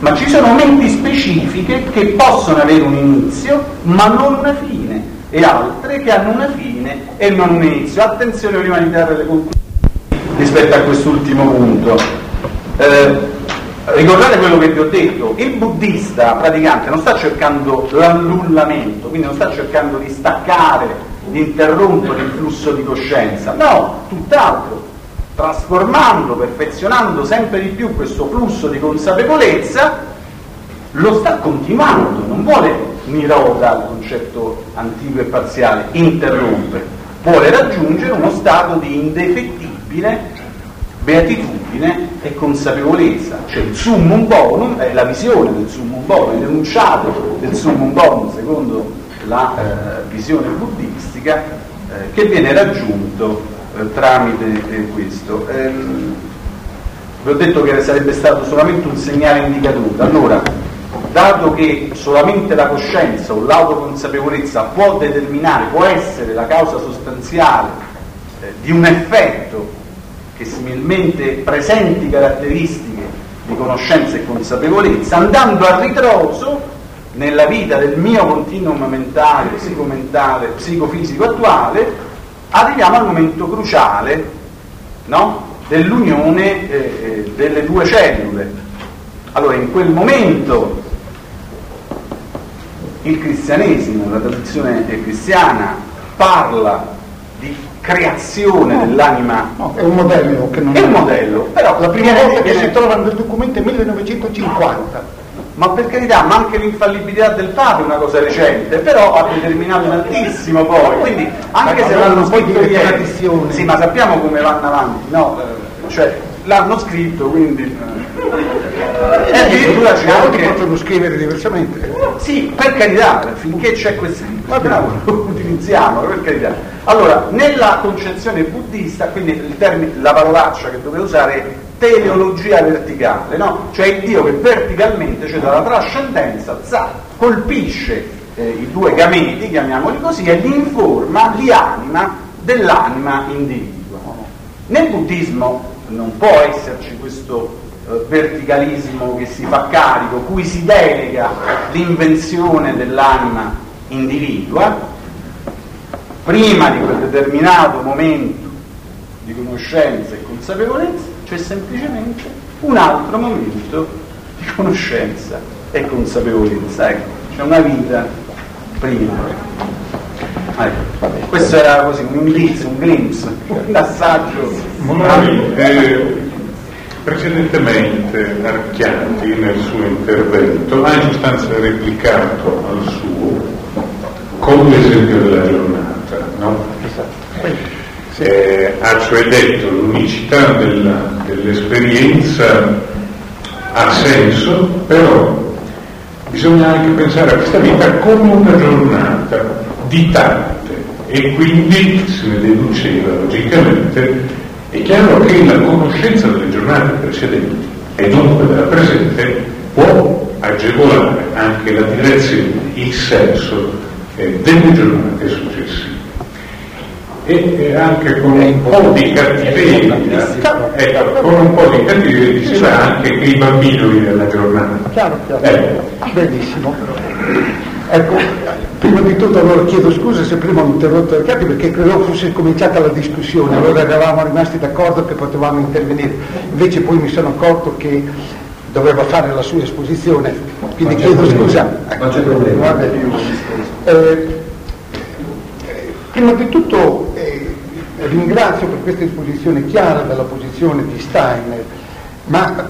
ma ci sono menti specifiche che possono avere un inizio ma non una fine e altre che hanno una fine e non un inizio. Attenzione prima di dare le conclusioni rispetto a quest'ultimo punto. Eh, ricordate quello che vi ho detto, il buddista praticante non sta cercando l'annullamento, quindi non sta cercando di staccare, di interrompere il flusso di coscienza, no, tutt'altro, trasformando, perfezionando sempre di più questo flusso di consapevolezza, lo sta continuando, non vuole Niroda, il concetto antico e parziale, interrompere, vuole raggiungere uno stato di indefettibile beatitudine e consapevolezza, cioè il summum bonum è la visione del summum bonum, l'enunciato del summum bonum secondo la eh, visione buddistica eh, che viene raggiunto eh, tramite eh, questo. Ehm, vi ho detto che sarebbe stato solamente un segnale indicatore, allora dato che solamente la coscienza o l'autoconsapevolezza può determinare, può essere la causa sostanziale eh, di un effetto che similmente presenti caratteristiche di conoscenza e consapevolezza, andando a ritroso nella vita del mio continuum mentale, psicomentale, psicofisico attuale, arriviamo al momento cruciale no? dell'unione eh, eh, delle due cellule. Allora, in quel momento il cristianesimo, la tradizione cristiana, parla creazione no, dell'anima. No, è un modello che non è. un modello, però la prima volta che si trova nel documento è 1950. Ma per carità, ma anche l'infallibilità del Papa è una cosa recente, però ha determinato un altissimo poi, quindi anche se l'hanno scritto ieri, sì, ma sappiamo come vanno avanti, no? Cioè, l'hanno scritto, quindi... E addirittura c'è anche... possono scrivere diversamente. Sì, per carità, finché c'è questo... Bravo, lo utilizziamo, per carità. Allora, nella concezione buddista, quindi termine, la parolaccia che dovevo usare è teleologia verticale, no? Cioè il Dio che verticalmente, cioè dalla trascendenza, za, colpisce eh, i due gameti, chiamiamoli così, e li informa, li anima dell'anima individua. Nel buddismo non può esserci questo eh, verticalismo che si fa carico, cui si delega l'invenzione dell'anima individua, prima di quel determinato momento di conoscenza e consapevolezza, c'è semplicemente un altro momento di conoscenza e consapevolezza. Ecco, c'è una vita prima. Ecco. Questo era così un indizio, un glimpse, un assaggio. Eh, precedentemente Archiati nel suo intervento ha in sostanza replicato al suo con l'esempio della giornata no? Eh, ha cioè detto l'unicità della, dell'esperienza ha senso, però bisogna anche pensare a questa vita come una giornata di tante e quindi se ne deduceva logicamente è chiaro che la conoscenza delle giornate precedenti e dunque della presente può agevolare anche la direzione, il senso eh, delle giornate successive e anche con un po' di cattiveria, ecco, con un po' di cattiveria diceva anche che i bambini della giornata. Chiaro, chiaro. Eh. Benissimo. Ecco, prima di tutto allora chiedo scusa se prima ho interrotto il capi perché credevo fosse cominciata la discussione, allora eravamo rimasti d'accordo che potevamo intervenire, invece poi mi sono accorto che doveva fare la sua esposizione, quindi chiedo scusa. Non c'è problema. Eh, prima di tutto ringrazio per questa esposizione chiara della posizione di Steiner, ma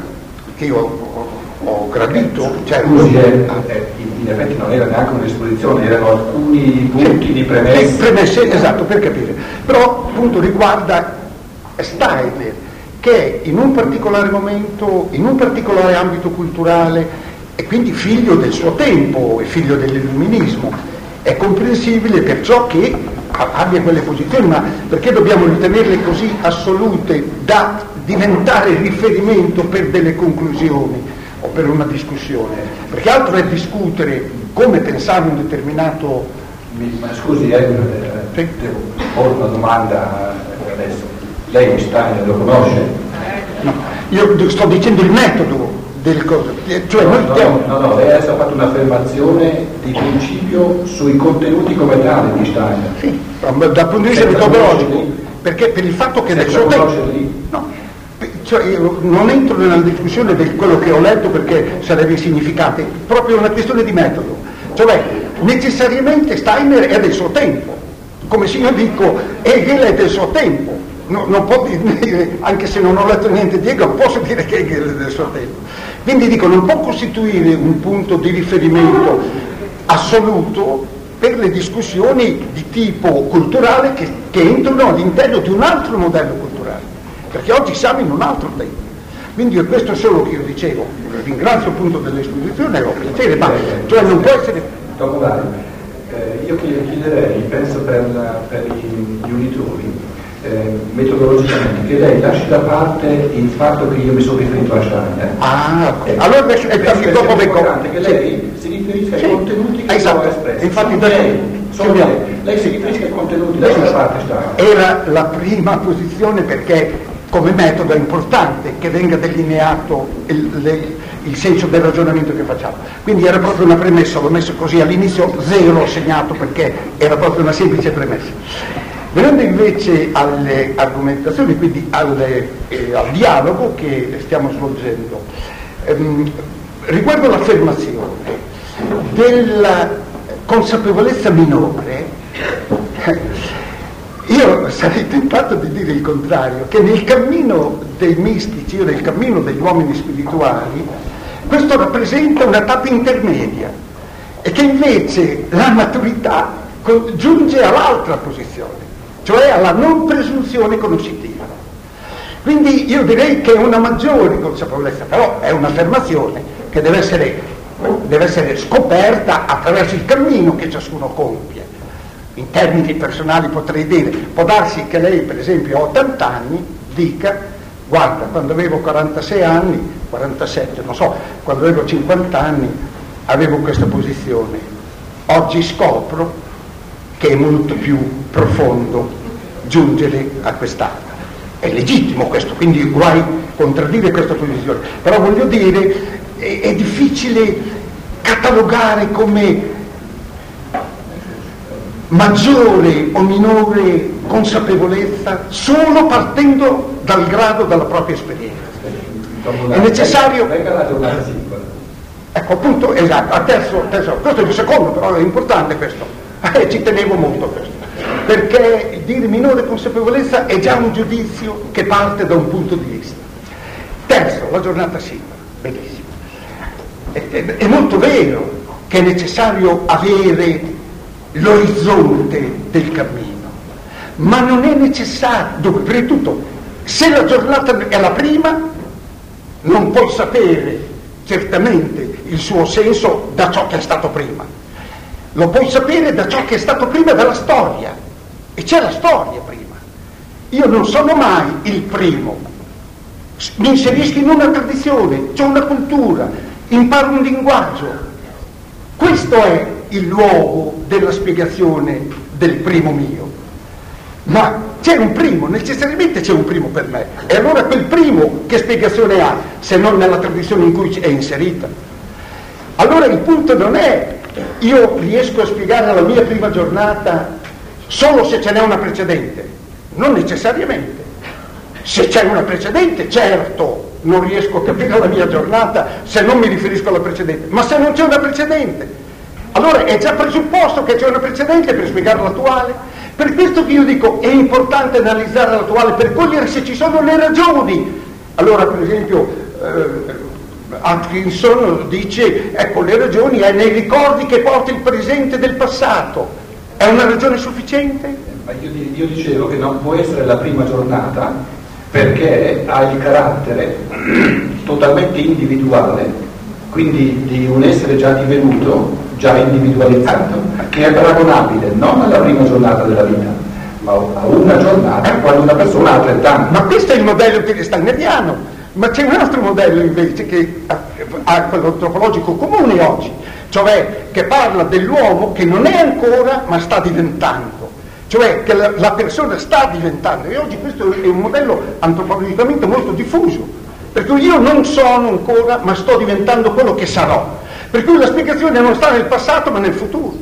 che io ho, ho gradito. Cioè, Scusi, eh, eh, in effetti non era neanche un'esposizione, erano alcuni punti di premesse. premesse. Esatto, per capire. Però appunto riguarda Steiner, che in un particolare momento, in un particolare ambito culturale, e quindi figlio del suo tempo e figlio dell'illuminismo, è comprensibile perciò che abbia quelle posizioni, ma perché dobbiamo ritenerle così assolute da diventare riferimento per delle conclusioni o per una discussione? Perché altro è discutere come pensare un determinato... Ma scusi, eh, sì. ho una domanda adesso. Lei Steiner lo conosce? No, io sto dicendo il metodo del coso. Cioè no, noi no, stiamo... no, no, lei adesso ha fatto un'affermazione di principio sui contenuti come tali di Steiner. Sì, dal punto di vista metodologico, perché per il fatto che nel suo tempo... No, cioè io non entro nella discussione di quello che ho letto perché sarebbe insignificante, proprio una questione di metodo. Cioè, necessariamente Steiner è del suo tempo, come se io dico Hegel è del suo tempo. No, non può dire, anche se non ho letto niente di Hegel, posso dire che Hegel è del suo tempo. Quindi dico, non può costituire un punto di riferimento assoluto per le discussioni di tipo culturale che, che entrano all'interno di un altro modello culturale, perché oggi siamo in un altro tempo. Quindi è questo solo che io dicevo, ringrazio appunto dell'esposizione, ho piacere, ma cioè non può essere... Dopo eh, io chiederei, penso per, per gli unitori, eh, metodologicamente, che lei lasci da parte il fatto che io mi sono riferito a Steiner. Ah, ok. Eh, allora adesso è sia vengo. importante che lei si riferisca ai Sì, contenuti che esatto. sono espressi. Infatti adesso- lei, sono lei. Lei si riferisca ai contenuti, lasci da parte Steiner. Era la prima posizione perché come metodo è importante che venga delineato il, le- il senso del ragionamento che facciamo. Quindi era proprio una premessa, l'ho messo così all'inizio, zero segnato perché era proprio una semplice premessa. Venendo invece alle argomentazioni, quindi alle- eh, al dialogo che stiamo svolgendo, ehm, riguardo l'affermazione della consapevolezza minore, io sarei tentato di dire il contrario, che nel cammino dei mistici o nel cammino degli uomini spirituali, questo rappresenta una tappa intermedia e che invece la maturità giunge all'altra posizione, cioè alla non presunzione conoscitiva. Quindi io direi che una maggiore consapevolezza, però è un'affermazione che deve essere, deve essere scoperta attraverso il cammino che ciascuno compie. In termini personali potrei dire, può darsi che lei per esempio a 80 anni dica, guarda, quando avevo 46 anni, 47, non so, quando avevo 50 anni avevo questa posizione, oggi scopro che è molto più profondo giungere a quest'altra. È legittimo questo, quindi guai contraddire questa posizione, però voglio dire, è, è difficile catalogare come maggiore o minore consapevolezza solo partendo dal grado della propria esperienza. È necessario-. Ecco appunto, esatto, terzo, terzo, questo è il secondo, però è importante questo, Eh, ci tenevo molto a questo, perché dire minore consapevolezza è già un giudizio che parte da un punto di vista. Terzo, la giornata singola, benissimo. È, è- è molto vero che è necessario avere l'orizzonte del cammino, ma non è necessario, dunque, prima di tutto, se la giornata è la prima, non puoi sapere certamente il suo senso da ciò che è stato prima, lo puoi sapere da ciò che è stato prima dalla storia, e c'è la storia prima. Io non sono mai il primo, mi inserisco in una tradizione, c'è una cultura, imparo un linguaggio. Questo è il luogo della spiegazione del primo mio. Ma c'è un primo, necessariamente c'è un primo per me. E allora quel primo che spiegazione ha, se non nella tradizione in cui è inserita? Allora il punto non è io riesco a spiegare la mia prima giornata solo se ce n'è una precedente, non necessariamente. Se c'è una precedente, certo, non riesco a capire la mia giornata se non mi riferisco alla precedente, ma se non c'è una precedente, allora è già presupposto che c'è una precedente per spiegare l'attuale. Per questo che io dico è importante analizzare l'attuale per cogliere se ci sono le ragioni. Allora, per esempio, eh, Atkinson dice, ecco, le ragioni è nei ricordi che porta il presente del passato. È una ragione sufficiente? Ma io, io dicevo che non può essere la prima giornata perché ha il carattere totalmente individuale, quindi di un essere già divenuto, già individualizzato, che è paragonabile non alla prima giornata della vita, ma a una giornata quando una persona ha 30 anni. Ma questo è il modello steineriano, ma c'è un altro modello invece che ha quello antropologico comune oggi, cioè che parla dell'uomo che non è ancora ma sta diventando, cioè che la, la persona sta diventando e oggi questo è un modello antropologicamente molto diffuso. Per cui io non sono ancora, ma sto diventando quello che sarò. Per cui la spiegazione non sta nel passato ma nel futuro.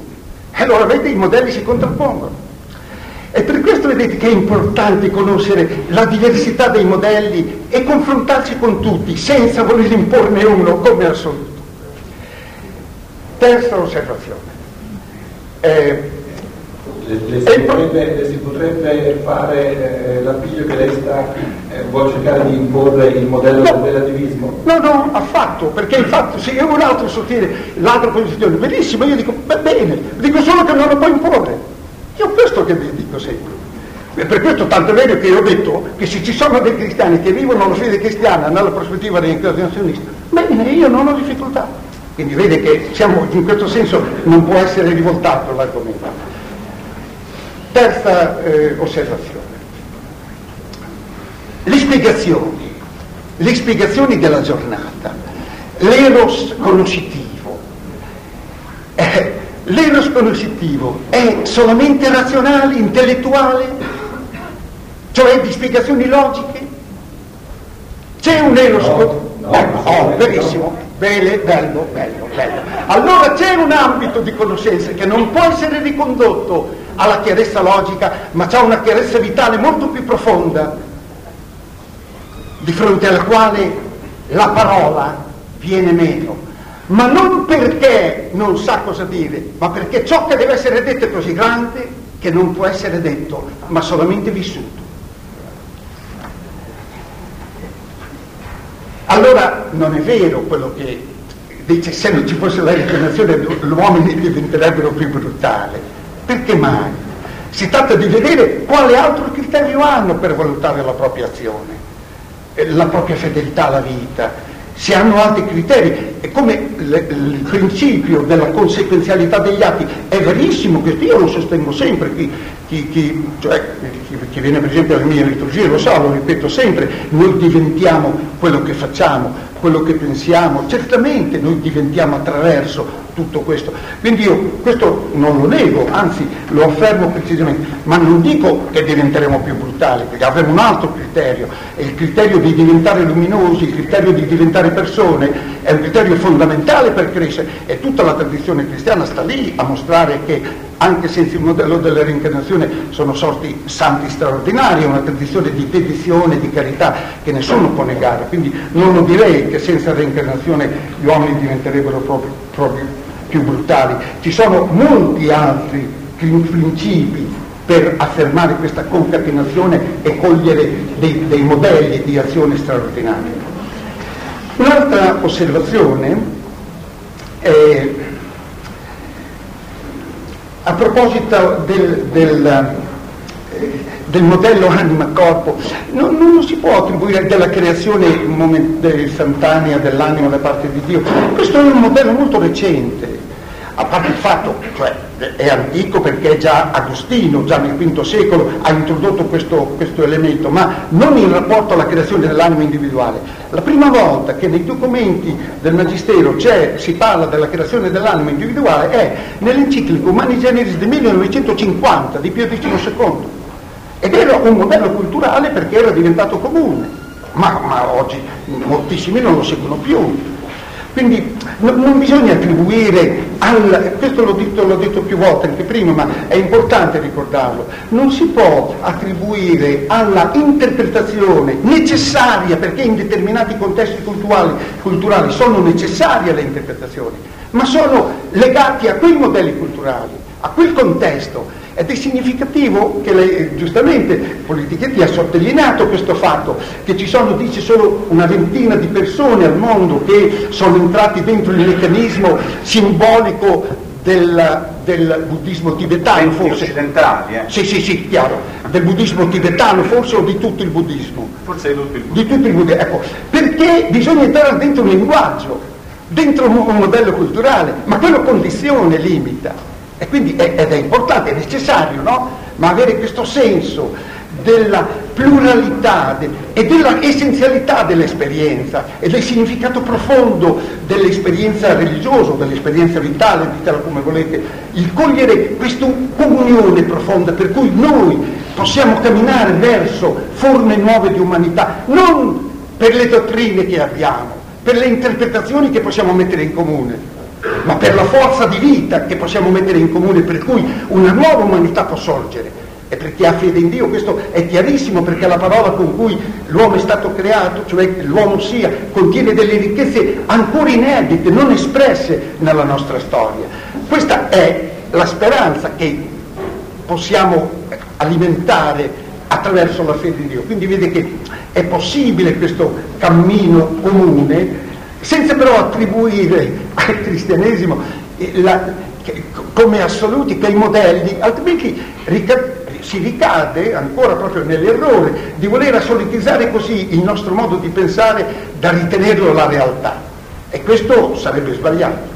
E allora vedete i modelli si contrappongono. E per questo vedete che è importante conoscere la diversità dei modelli e confrontarsi con tutti senza voler imporne uno come assoluto. Terza osservazione. Eh, le, le, si potrebbe, le, si potrebbe, fare eh, l'appiglio che lei sta, eh, vuole cercare di imporre il modello no, del relativismo? No, no, affatto, perché infatti se io un altro sostiene l'altra posizione, benissimo, io dico, va bene, dico solo che non lo può imporre. Io questo che vi dico sempre. E per questo tanto è vero che io ho detto che se ci sono dei cristiani che vivono la fede cristiana nella prospettiva dell'inclinazionista, bene, io non ho difficoltà. Quindi vede che siamo, in questo senso non può essere rivoltato l'argomento. Terza eh, osservazione. Le spiegazioni, le spiegazioni della giornata, l'eros conoscitivo. Eh, l'eros conoscitivo è solamente razionale, intellettuale, cioè di spiegazioni logiche? C'è un eros... No, ecco, oh, benissimo, bene, bello, bello, bello. Allora c'è un ambito di conoscenza che non può essere ricondotto ha la chiarezza logica, ma ha una chiarezza vitale molto più profonda, di fronte alla quale la parola viene meno. Ma non perché non sa cosa dire, ma perché ciò che deve essere detto è così grande che non può essere detto, ma solamente vissuto. Allora non è vero quello che dice se non ci fosse la reincarnazione gli uomini diventerebbero più brutali perché mai? Si tratta di vedere quale altro criterio hanno per valutare la propria azione, eh, la propria fedeltà alla vita, se hanno altri criteri. E come il principio della conseguenzialità degli atti è verissimo, questo io lo sostengo sempre, chi, chi, chi, cioè, chi viene per esempio alle mie liturgie lo sa, lo ripeto sempre, noi diventiamo quello che facciamo, quello che pensiamo, certamente noi diventiamo attraverso tutto questo. Quindi io questo non lo nego, anzi lo affermo precisamente, ma non dico che diventeremo più brutali, perché avremo un altro criterio, è il criterio di diventare luminosi, il criterio di diventare persone, è un criterio fondamentale per crescere e tutta la tradizione cristiana sta lì a mostrare che anche senza il modello della reincarnazione sono sorti santi straordinari, è una tradizione di dedizione, di carità che nessuno può negare, quindi non lo direi che senza reincarnazione gli uomini diventerebbero proprio, proprio più brutali. Ci sono molti altri principi per affermare questa concatenazione e cogliere dei, dei modelli di azione straordinaria. Un'altra osservazione è a proposito del, del, del modello anima-corpo, non, non, si può attribuire della creazione istantanea dell'anima da parte di Dio, questo è un modello molto recente, a parte il fatto, cioè è antico perché già Agostino, già nel V secolo, ha introdotto questo, questo, elemento, ma non in rapporto alla creazione dell'anima individuale. La prima volta che nei documenti del Magistero si parla della creazione dell'anima individuale è nell'enciclico Humani Generis del 1950 di Pio XII ed era un modello culturale perché era diventato comune, ma, ma oggi moltissimi non lo seguono più. Quindi no, non bisogna attribuire al, questo l'ho detto, l'ho detto più volte anche prima, ma è importante ricordarlo, non si può attribuire alla interpretazione necessaria, perché in determinati contesti culturali, culturali sono necessarie le interpretazioni, ma sono legati a quei modelli culturali, a quel contesto ed è significativo che lei, giustamente Politichetti ha sottolineato questo fatto, che ci sono, dice, solo una ventina di persone al mondo che sono entrati dentro il meccanismo simbolico del, del buddismo tibetano, forse. occidentali, eh? Sì, sì, sì, chiaro. Del buddismo tibetano, forse, o di tutto il buddismo. Forse di tutto il buddismo. Di tutto il buddismo, ecco. Perché bisogna entrare dentro un linguaggio, dentro un modello culturale, ma quello condizione, limita. E quindi è, ed è importante, è necessario, no? Ma avere questo senso della pluralità de, e della essenzialità dell'esperienza e del significato profondo dell'esperienza religiosa, dell'esperienza vitale, ditela come volete, il cogliere questa comunione profonda per cui noi possiamo camminare verso forme nuove di umanità, non per le dottrine che abbiamo, per le interpretazioni che possiamo mettere in comune, ma per la forza di vita che possiamo mettere in comune, per cui una nuova umanità può sorgere. E per chi ha fede in Dio questo è chiarissimo perché la parola con cui l'uomo è stato creato, cioè l'uomo sia, contiene delle ricchezze ancora inedite, non espresse nella nostra storia. Questa è la speranza che possiamo alimentare attraverso la fede in Dio. Quindi vede che è possibile questo cammino comune senza però attribuire al cristianesimo la, che, come assoluti quei modelli, altrimenti rica- si ricade ancora proprio nell'errore di voler assolutizzare così il nostro modo di pensare da ritenerlo la realtà. E questo sarebbe sbagliato.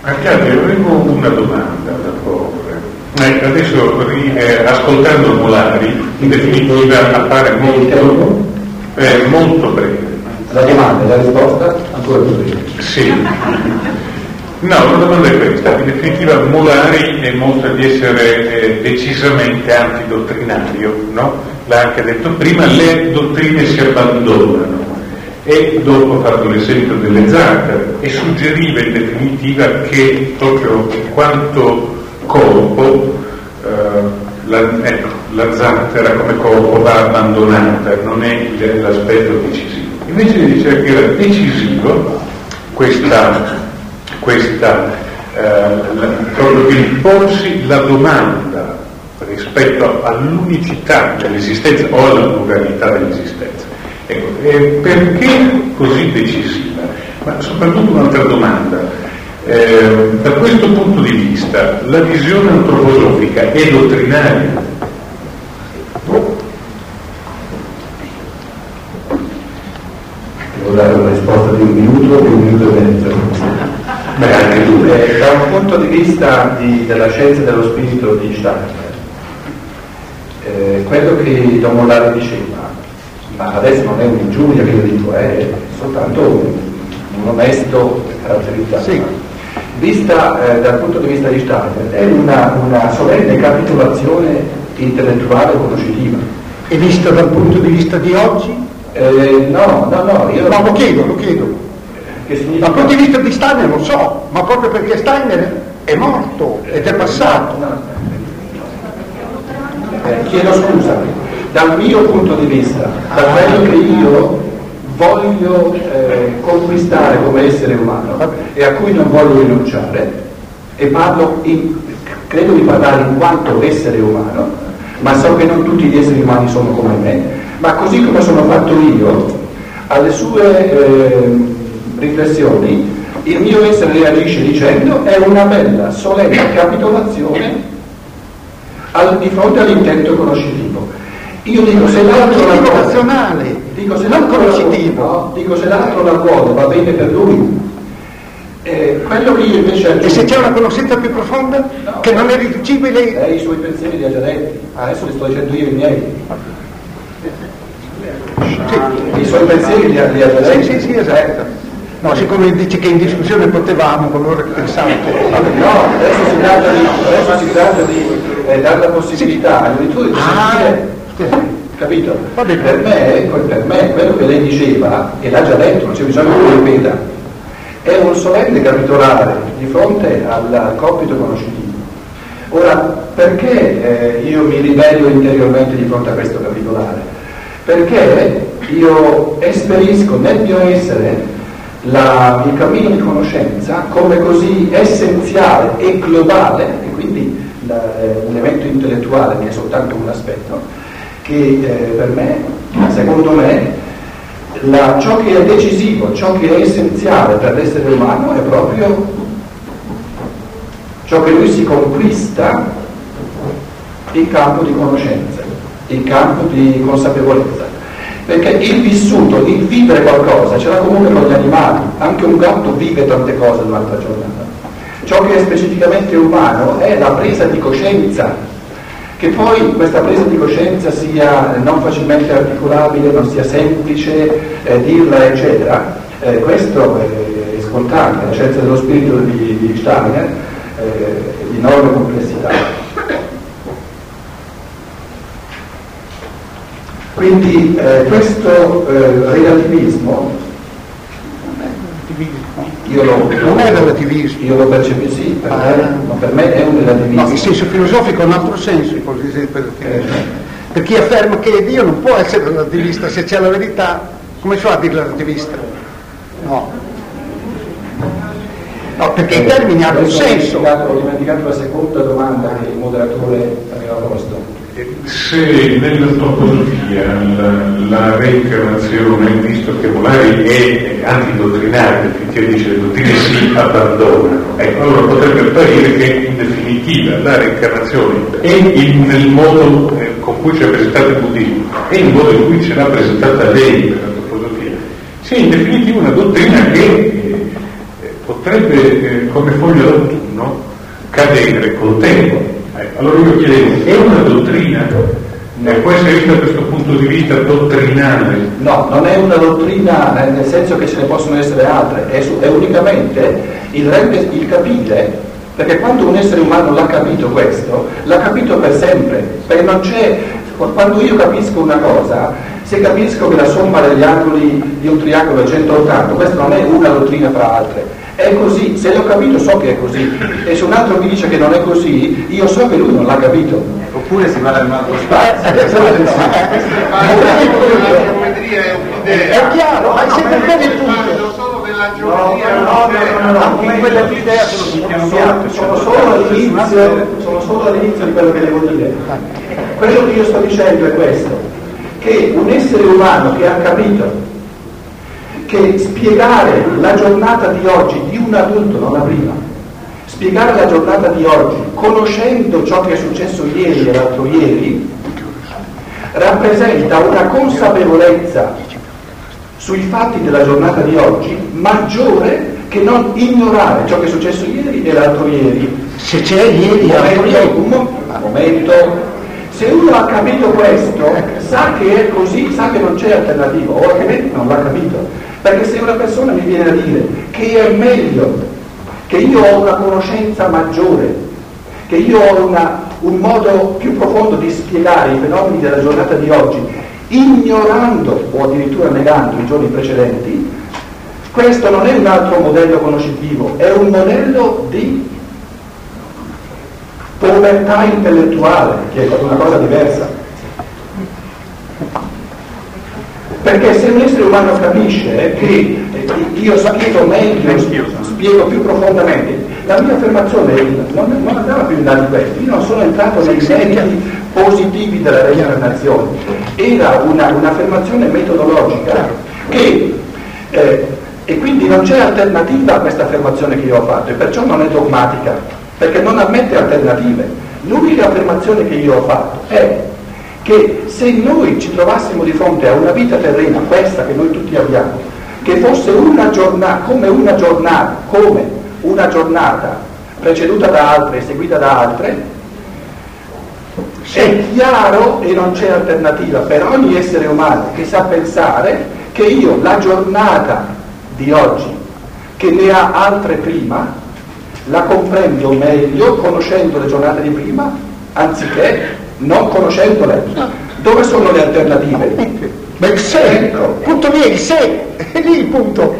Arcadio, avevo una domanda da porre. Eh, adesso, eh, ascoltando Molari, in definitiva appare molto, eh, molto breve. La domanda e la risposta ancora più breve. Sì. No, la domanda è questa. In definitiva Molari mostra di essere eh, decisamente antidottrinario, no? L'ha anche detto prima, le dottrine si abbandonano e dopo ha fatto l'esempio delle zacche e suggeriva in definitiva che proprio in quanto corpo eh, la, ecco, la zattera come corpo va abbandonata, non è l'aspetto decisivo. Invece dice che era decisivo questa, questa eh, il porsi la domanda rispetto all'unicità dell'esistenza o alla pluralità dell'esistenza. Ecco, eh, perché così decisiva? Ma soprattutto un'altra domanda. Eh, da questo punto di vista la visione antroposofica è dottrinaria? Devo dare una risposta di un minuto di un minuto e mezzo? Beh, anche tu. Eh, da un punto di vista di, della scienza dello spirito di Steiner, eh, quello che Don Mollari diceva ma adesso non è un'ingiuria che io dico, è soltanto un, un onesto caratterizzato. Sì. Vista eh, dal punto di vista di Steiner, è una, una solenne capitolazione intellettuale conoscitiva. E vista dal punto di vista di oggi? Eh, no, no, no, io... No, lo chiedo, lo chiedo. Dal punto di vista di Steiner lo so, ma proprio perché Steiner è morto ed è passato. No, no. Eh, chiedo scusa dal mio punto di vista, da quello che io voglio eh, conquistare come essere umano e a cui non voglio rinunciare, e parlo in, credo di parlare in quanto essere umano, ma so che non tutti gli esseri umani sono come me, ma così come sono fatto io, alle sue eh, riflessioni, il mio essere reagisce dicendo è una bella, solenne capitolazione al, di fronte all'intento conoscitivo. Io dico se l'altro la vuole, dico se l'altro conoscitivo, no? dico se l'altro la vuole, va bene per lui. Eh, quello io invece aggiungo, E se c'è una conoscenza più profonda no, che non è riducibile. Eh, I suoi pensieri li ha già detti, adesso li sto dicendo io i miei. Sì. I suoi pensieri li ha. Sì, sì, sì, esatto. No, siccome dice che in discussione potevamo, come ora che. No, adesso si tratta di, adesso si tratta di eh, dare la possibilità agli auditori di ah, sentire Capito? Per me, per me, quello che lei diceva, e l'ha già detto, non c'è bisogno che lo ripeta, è un solenne capitolare di fronte al, al compito conoscitivo. Ora, perché eh, io mi ribello interiormente di fronte a questo capitolare? Perché io esperisco nel mio essere la, il cammino di conoscenza come così essenziale e globale, e quindi eh, un evento intellettuale che è soltanto un aspetto, che eh, per me, secondo me, la, ciò che è decisivo, ciò che è essenziale per l'essere umano è proprio ciò che lui si conquista in campo di conoscenza, in campo di consapevolezza. Perché il vissuto, il vivere qualcosa, ce l'ha comunque con gli animali, anche un gatto vive tante cose durante la giornata. Ciò che è specificamente umano è la presa di coscienza che poi questa presa di coscienza sia non facilmente articolabile, non sia semplice eh, dirla, eccetera, eh, questo è, è scontato, la scienza dello spirito di, di Steiner eh, di enorme complessità. Quindi eh, questo eh, relativismo io lo, non è relativismo. Io lo percepisco, per, ah, per me è un relativismo. No, in senso filosofico ha un altro senso il relativismo. Eh. Per chi afferma che Dio non può essere relativista, se c'è la verità, come fa a dire relativista? No. No, perché i termini hanno un senso. Ho dimenticato la seconda domanda che il moderatore aveva posto se nella topologia la, la reincarnazione, visto che Volari è antidottrinale, finché dice le dottrine si abbandonano, ecco, allora potrebbe apparire che in definitiva la reincarnazione è il, nel modo eh, con cui ci ha presentato il buddismo e il modo in cui ce l'ha presentata lei per la topologia, sia in definitiva una dottrina che eh, potrebbe, eh, come foglio d'autunno, cadere col tempo allora io chiedevo, è una dottrina? No. Può essere vista da questo punto di vista dottrinale? No, non è una dottrina nel senso che ce ne possono essere altre, è, è unicamente il, il capire, perché quando un essere umano l'ha capito questo, l'ha capito per sempre, perché non c'è, quando io capisco una cosa, se capisco che la somma degli angoli di un triangolo è 180, questa non è una dottrina fra altre, è così, se l'ho capito so che è così e se un altro mi dice che non è così, io so che lui non l'ha capito. Oppure si parla di un altro spazio. È chiaro, ma siete bene il punto. No, no, no, no, anche in quella idea sono solo all'inizio, sono solo all'inizio di quello che devo dire. Quello che io sto dicendo è questo, che un essere umano che ha capito che spiegare la giornata di oggi di un adulto, non la prima, spiegare la giornata di oggi conoscendo ciò che è successo ieri e l'altro ieri, rappresenta una consapevolezza sui fatti della giornata di oggi maggiore che non ignorare ciò che è successo ieri e l'altro ieri. Se c'è ieri e l'altro ieri. Un momento, se uno ha capito questo, sa che è così, sa che non c'è alternativa, o altrimenti non l'ha capito. Perché se una persona mi viene a dire che è meglio, che io ho una conoscenza maggiore, che io ho una, un modo più profondo di spiegare i fenomeni della giornata di oggi, ignorando o addirittura negando i giorni precedenti, questo non è un altro modello conoscitivo, è un modello di povertà intellettuale, che è una cosa diversa. Perché se un essere umano capisce che io spiego meglio, spiego più profondamente, la mia affermazione non, non andava più in là di questo, io non sono entrato nei meriti positivi della reincarnazione, era una, un'affermazione metodologica che, eh, e quindi non c'è alternativa a questa affermazione che io ho fatto e perciò non è dogmatica, perché non ammette alternative. L'unica affermazione che io ho fatto è che se noi ci trovassimo di fronte a una vita terrena, questa che noi tutti abbiamo, che fosse una giornata, come una giornata, come una giornata preceduta da altre e seguita da altre, è chiaro e non c'è alternativa per ogni essere umano che sa pensare che io la giornata di oggi, che ne ha altre prima, la comprendo meglio conoscendo le giornate di prima, anziché non conoscendole. Dove sono le alternative? Ma il se, ecco. punto lì è il se, è lì il punto.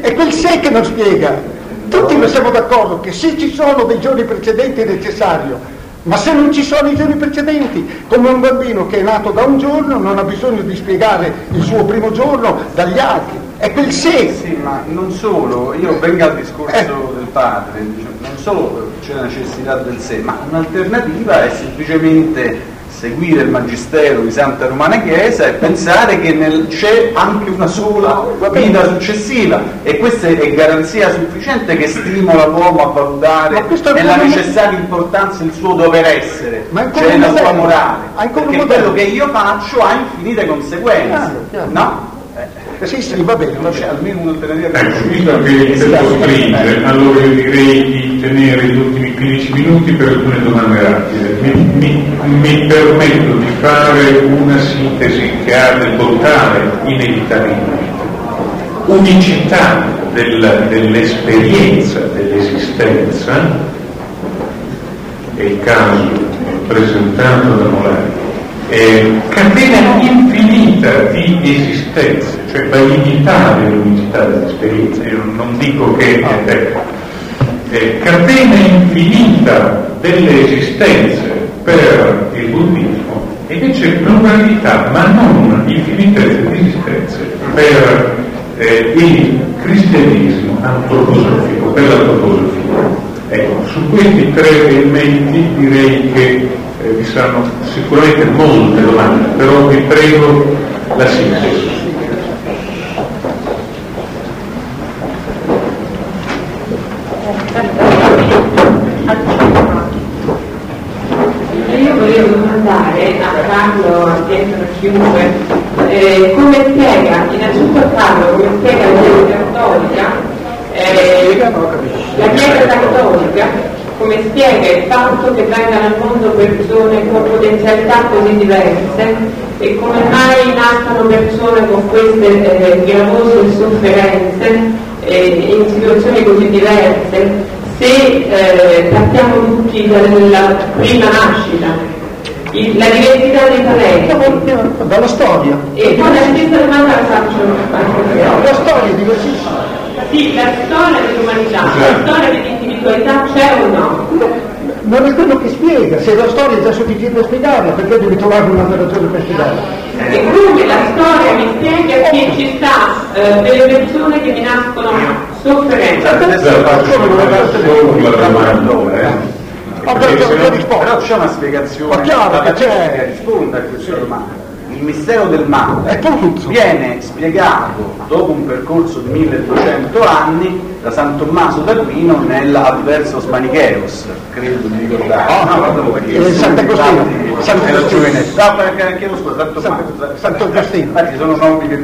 È quel se che non spiega. Tutti ne siamo d'accordo che se ci sono dei giorni precedenti è necessario, ma se non ci sono i giorni precedenti, come un bambino che è nato da un giorno non ha bisogno di spiegare il suo primo giorno dagli altri. È quel se. Sì, ma non solo, io vengo al discorso eh. del padre, non solo c'è la necessità del sé, ma un'alternativa è semplicemente seguire il magistero di Santa Romana Chiesa e pensare che nel, c'è anche una sola vita successiva e questa è garanzia sufficiente che stimola l'uomo a valutare nella necessaria importanza il suo dover essere, cioè la sua morale, perché quello che io faccio ha infinite conseguenze, no? Eh, sì, sì, va bene, non c'è almeno un'alternativa. Ecco, visto che il tempo stringe, allora io direi di tenere gli ultimi 15 minuti per alcune domande rapide. Mi, mi, mi permetto di fare una sintesi che ha del portare inevitabilmente unicità del, dell'esperienza dell'esistenza, è il caso presentato da Molari, eh, catena infinita di esistenze, cioè va limitare l'unità dell'esperienza, io non dico che è eh, catena infinita delle esistenze per il buddismo e invece pluralità, ma non infinitezza di esistenze per eh, il cristianesimo antroposofico, per l'antroposofia. Ecco, su questi tre elementi direi che eh, vi saranno sicuramente molte domande, però vi prego la sintesi. Io volevo domandare a Carlo, a Pietro, a chiunque, eh, come spiega, innanzitutto a Carlo, come spiega la Chiesa Cattolica, eh, la Chiesa Cattolica, come spiega il fatto che vengano al mondo persone con potenzialità così diverse e come mai nascono persone con queste eh, gravose sofferenze eh, in situazioni così diverse se eh, partiamo tutti dalla prima nascita, la diversità dei talenti. Dalla storia. E poi la stessa domanda la faccio. La storia è diversissima. Sì, la storia dell'umanità, la storia dell'individualità c'è o no? Non è quello che spiega, se la storia è già sufficiente a spiegarla, perché devi trovare una narrazione per spiegarla? E quindi la storia mi spiega che ci sta eh, delle persone che mi nascono sofferenze. Adesso faccio una domanda, eh. Ho Perché già- se già no- risposto. Però c'è una spiegazione Ma chiaro che c'è. Risponde a questa domanda. Il mistero del male viene spiegato dopo un percorso di 1200 anni da San Tommaso d'Aquino nell'Adversos Manicheos, credo di ricordare. Ah, No, guarda voi, eh, Sant'Agostino. chiedo scusa, San Tommaso. Sant- Sant'Agostino. Infatti sono nomi che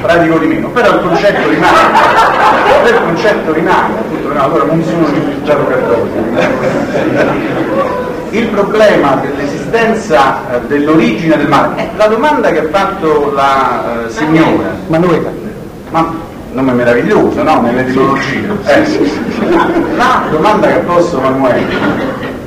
pratico di meno, però il concetto rimane. Il concetto rimane, appunto, no, allora non sono rifugiato cattolico. Il problema dell'esistenza eh, dell'origine del male, è la domanda che ha fatto la eh, signora, Manuela. ma nome meraviglioso, no? Nell'etimologia. Eh, La domanda che ha posto Manuele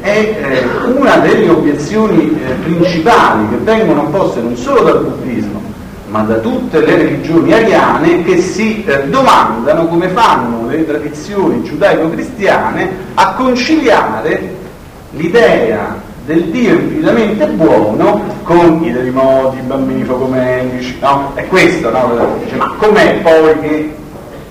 è eh, una delle obiezioni eh, principali che vengono poste non solo dal buddismo, ma da tutte le religioni ariane che si eh, domandano come fanno le tradizioni giudaico-cristiane a conciliare l'idea del Dio infinitamente buono con i modi, i bambini focomelici, no? È questo, no? Dice, ma com'è poi che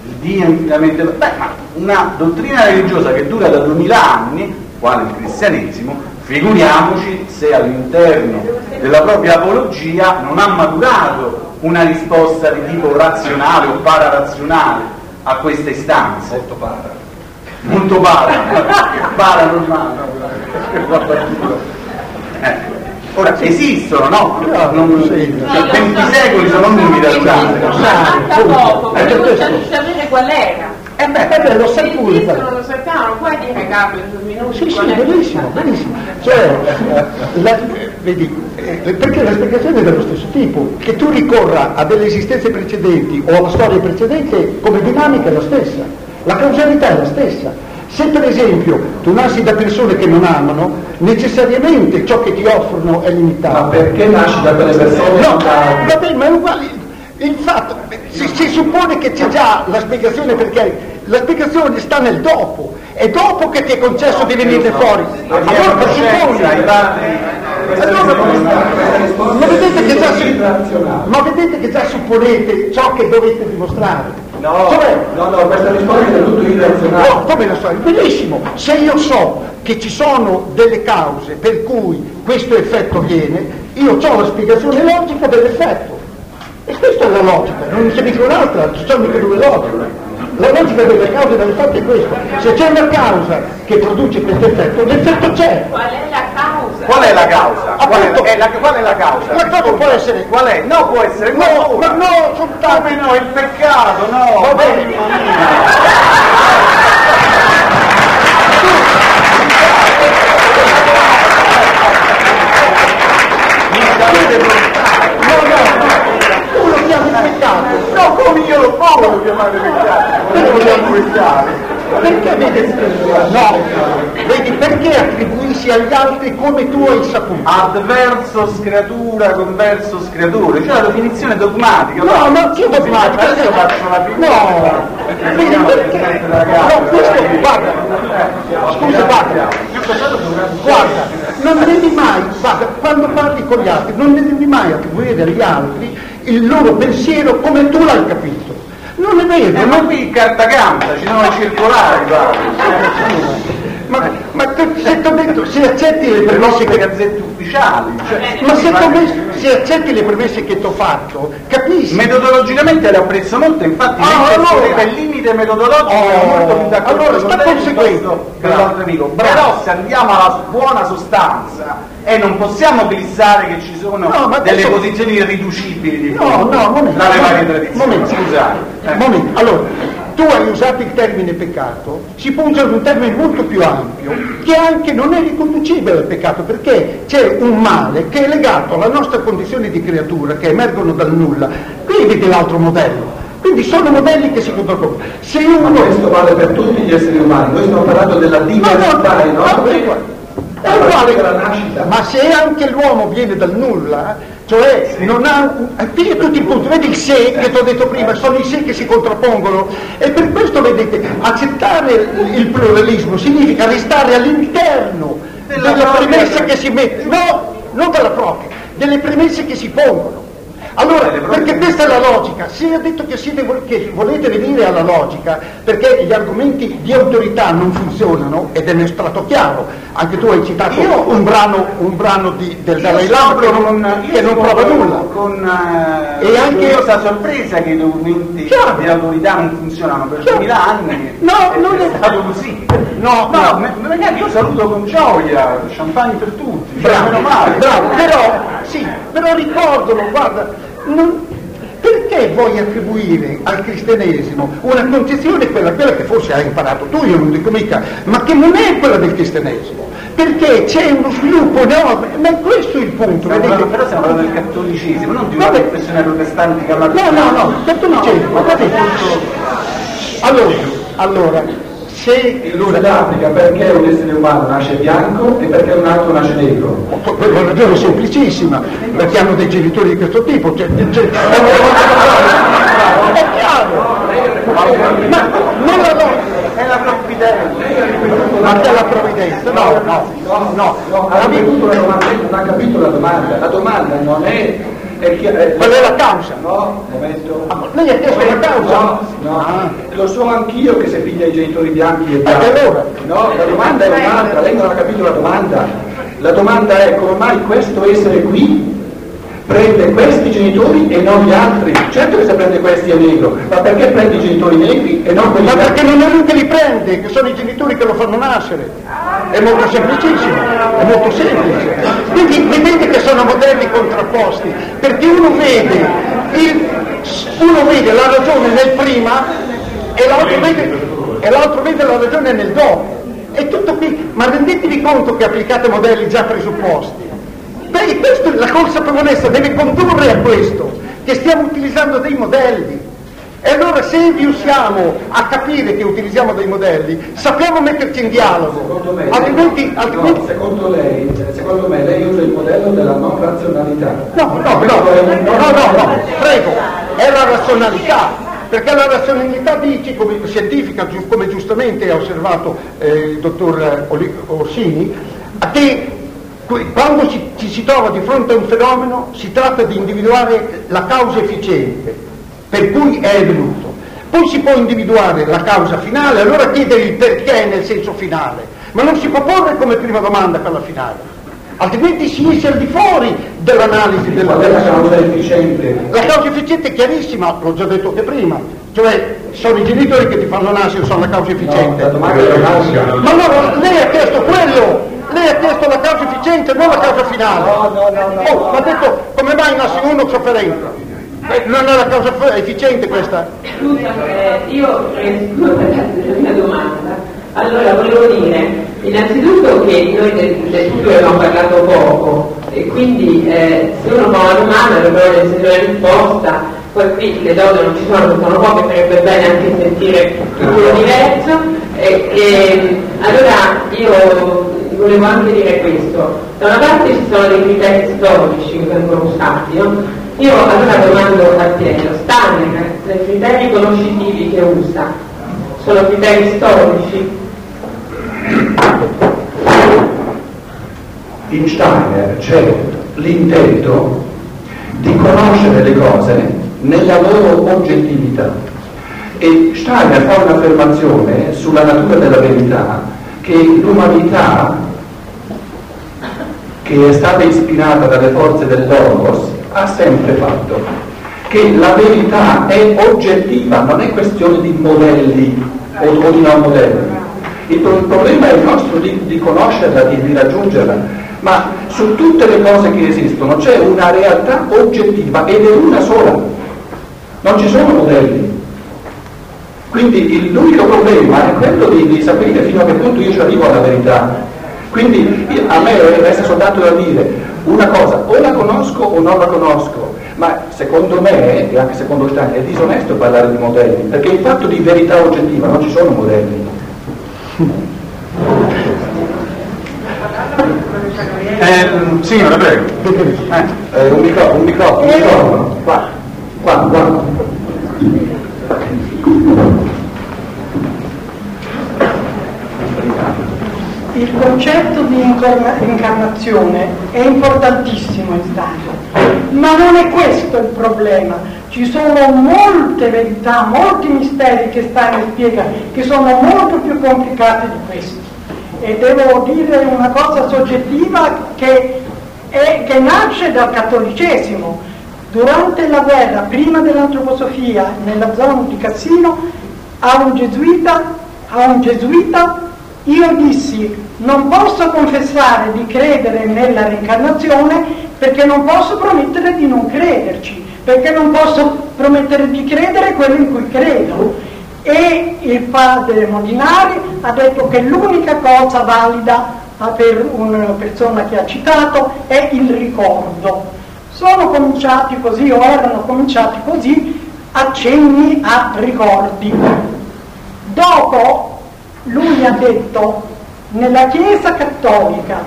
il Dio infinitamente Beh, ma una dottrina religiosa che dura da duemila anni, quale il cristianesimo, figuriamoci se all'interno della propria apologia non ha maturato una risposta di tipo razionale o pararazionale a queste istanze. Molto para, para normale, no? Ecco. Ora esistono, no? Non, cioè, 20 secoli sono numeri da usare. Eh, non sapere qual era. Eh beh, Eh beh, lo sai pure. Lo sappiamo, puoi dire in due minuti. Sì, sì, benissimo, benissimo. Cioè, la- vedi, eh, perché la spiegazione è dello stesso tipo, che tu ricorra a delle esistenze precedenti o alla storia precedente come dinamica è la stessa, la causalità è la stessa. Se per esempio tu nasci da persone che non amano, necessariamente ciò che ti offrono è limitato. Ma perché nasci da quelle persone? No, da- vabbè, ma è uguale. Il fatto, si, si suppone che c'è già la spiegazione perché la spiegazione sta nel dopo, è dopo che ti è concesso di venire fuori. Allora, Allora presupponi. padri, Ma vedete, già, ma vedete che già supponete ciò che dovete dimostrare. No, Cioè, no, no, questa risposta è tutto irrazionale. No, come lo so? Benissimo, se io so che ci sono delle cause per cui questo effetto avviene, io ho la spiegazione logica dell'effetto. E questa è la logica, non c'è mica un'altra, ci sono mica due logiche. La logica delle cause dell'effetto è questa. Se c'è una causa che produce questo effetto, l'effetto c'è. Qual è la causa? Qual è la causa? Qual è, Appunto. è la, qual è la causa? La cosa può essere Qual è? No, può essere No, ma no, soltanto Come no, il peccato, no! Va bene. Mi. No, no, no, tu lo chiami peccato. No, come io lo posso chiamare peccato? Come lo vogliamo peccato? Perché vedi, no, vedi, perché attribuisci agli altri come tu hai saputo? Adversus creatura, conversus creatore, cioè la definizione dogmatica. No, no, che dogmatica? Adesso io faccio la figura. No, vedi perché? No, questo, guarda, scusa, guarda, guarda, non devi mai, guarda, quando parli con gli altri, non devi mai attribuire agli altri il loro pensiero come tu l'hai capito. Non è vero, non ma qui carta campa, ci sono circolari, guarda. Ma, ma tu- se, detto, se accetti le premesse che gazzette ufficiali. Cioè, ma se, t'ho messo- se accetti le premesse che ti ho fatto, capisci? Metodologicamente le apprezzo molto, infatti Ah, mentre allora- ponete il limite metodologico Oh, molto più d'accordo allora sta conseguendo. amico. Però se andiamo alla buona sostanza e non possiamo glissare che ci sono No, delle adesso- posizioni irriducibili di No, no, momento. tra le varie tradizioni. momento, Scusate. eh. momento. Allora, tu hai usato il termine peccato, si può usare un termine molto più ampio che anche non è riconducibile al peccato perché c'è un male che è legato alla nostra condizione di creatura che emergono dal nulla. Qui vedi l'altro modello. Quindi sono modelli che si contrappongono. Se Ma uno questo vale per tutti gli esseri umani, noi stiamo parlando della No, no, diversità no, no, è uguale. dalla nascita. Ma se anche l'uomo viene dal nulla, cioè non ha un- eh, tutti i punti, vedi il se che ti ho detto prima, sono i se che si contrappongono. E per questo vedete, accettare il- pluralismo significa restare all'interno Della premessa che si mette, no, non della propria, delle premesse che si pongono. Allora, perché questa è la logica, se ha detto che, siete, che volete venire alla logica, perché gli argomenti di autorità non funzionano ed è un strato chiaro, anche tu hai citato Io- un brano, un brano di- del Dalai Lama che non, che non prova nulla. Con eh, E anche- curiosa sorpresa che i documenti Chiaro. di autorità non funzionano per Chiaro. 2000 anni. No, è, non è è- stato così. No, no, no. me- magari io saluto con gioia, champagne per tutti, cioè, Bravo, meno male. bravo, però, sì, però ricordalo, guarda, non- perché vuoi attribuire al cristianesimo una concezione, quella, quella che forse hai imparato tu, io non dico mica, ma che non è quella del cristianesimo? Perché c'è uno sviluppo enorme, ma questo è il punto, parlando- vedete? però stiamo parlando del cattolicesimo, non di una Vabbè. confessione protestantica No, no, no, cattolicesimo, capito? Allora, allora, se In Sudafrica perché un essere umano nasce bianco e perché un altro nasce negro? Per una ragione semplicissima, perché hanno dei genitori di questo tipo, cioè, cioè, è chiaro, ma nella logica, È la provvidenza. ma della provvidenza, no, no, no, No, no, ha capito la domanda, non ha capito la domanda. La domanda non è... è qual è la causa? No, momento. Ah, Lei ha chiesto la causa? No, no, Ah. lo so anch'io che se figlia i genitori bianchi E bianco. allora? No, la domanda è un'altra, lei non ha capito la domanda. La domanda è come mai questo essere qui prende questi genitori e non gli altri? Certo che se prende questi è negro, ma perché prende i genitori negri e non quelli Ma bianchi? perché non è lui che li prende, che sono i genitori che lo fanno nascere. È molto semplicissimo, è molto semplice. Quindi vedete che sono modelli contrapposti, perché uno vede, il- uno vede la ragione nel prima e l'altro vede, e l'altro vede la ragione nel dopo. È tutto qui, ma rendetevi conto che applicate modelli già presupposti. Beh, questo, la consapevolezza deve condurre a questo, che stiamo utilizzando dei modelli. E allora se riusciamo a capire che utilizziamo dei modelli, sappiamo metterci in dialogo, Secondo me, altrimenti, no, altrimenti secondo lei, secondo me lei usa il modello della non razionalità. No, no, no, no, no, no, prego, è la razionalità, perché la razionalità dice, come scientifica, come giustamente ha osservato eh, il dottor Orsini, che quando ci, ci si trova di fronte a un fenomeno si tratta di individuare la causa efficiente per cui è venuto. Poi si può individuare la causa finale, allora chiedere il perché nel senso finale, ma non si può porre come prima domanda quella finale, altrimenti si esce al di fuori dell'analisi della causa efficiente? La causa efficiente è chiarissima, l'ho già detto che prima, cioè sono i genitori che ti fanno nascere, sono la causa efficiente. No, la. Ma allora lei ha chiesto quello, lei ha chiesto la causa efficiente, non la causa finale. No, no, no, no. Oh, ma ha detto come mai nasce uno sofferente? Eh, non è la causa efficiente questa? Scusa, eh, io rispondo della mia domanda. Allora, volevo dire, innanzitutto che noi del, del futuro abbiamo parlato poco e quindi eh, se uno fa una domanda dovrebbe sentire la risposta, poi qui le donne non ci sono, sono poche, sarebbe bene anche sentire un futuro diverso. E, e, allora io volevo anche dire questo, da una parte ci sono dei criteri storici che vengono usati, no? io allora domando a Pietro, Steiner, i criteri conoscitivi che usa, sono criteri storici? In Steiner c'è l'intento di conoscere le cose nella loro oggettività. E Steiner fa un'affermazione sulla natura della verità che l'umanità, che è stata ispirata dalle forze del Logos, ha sempre fatto. Che la verità è oggettiva, non è questione di modelli o, di non modelli. Il, il, problema è il nostro di, di conoscerla, di, di raggiungerla ma su tutte le cose che esistono c'è una realtà oggettiva ed è una sola, non ci sono modelli. Quindi l'unico problema è quello di, di sapere fino a che punto io ci arrivo alla verità. Quindi a me resta soltanto da dire una cosa, o la conosco o non la conosco, ma secondo me, e anche secondo Stein, è disonesto parlare di modelli, perché il fatto di verità oggettiva non ci sono modelli. Eh, signora, prego. Eh, un microfono, un microfono, un microfono. Qua, qua, qua. Il concetto di incarnazione è importantissimo in Steiner, ma non è questo il problema. Ci sono molte verità, molti misteri che Steiner spiega che sono molto più complicati di questi e devo dire una cosa soggettiva che, è, che nasce dal cattolicesimo. Durante la guerra, prima dell'antroposofia, nella zona di Cassino, a un gesuita, a un gesuita io dissi non posso confessare di credere nella reincarnazione perché non posso promettere di non crederci, perché non posso promettere di credere quello in cui credo e il padre Molinari ha detto che l'unica cosa valida per una persona che ha citato è il ricordo. Sono cominciati così o erano cominciati così accenni a ricordi. Dopo lui ha detto nella Chiesa cattolica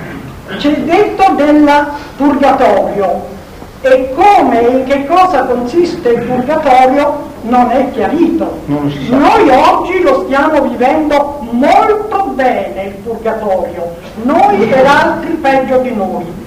c'è detto del purgatorio e come e in che cosa consiste il purgatorio non è chiarito. Non Noi oggi lo stiamo vivendo molto bene il purgatorio, noi e altri peggio di noi.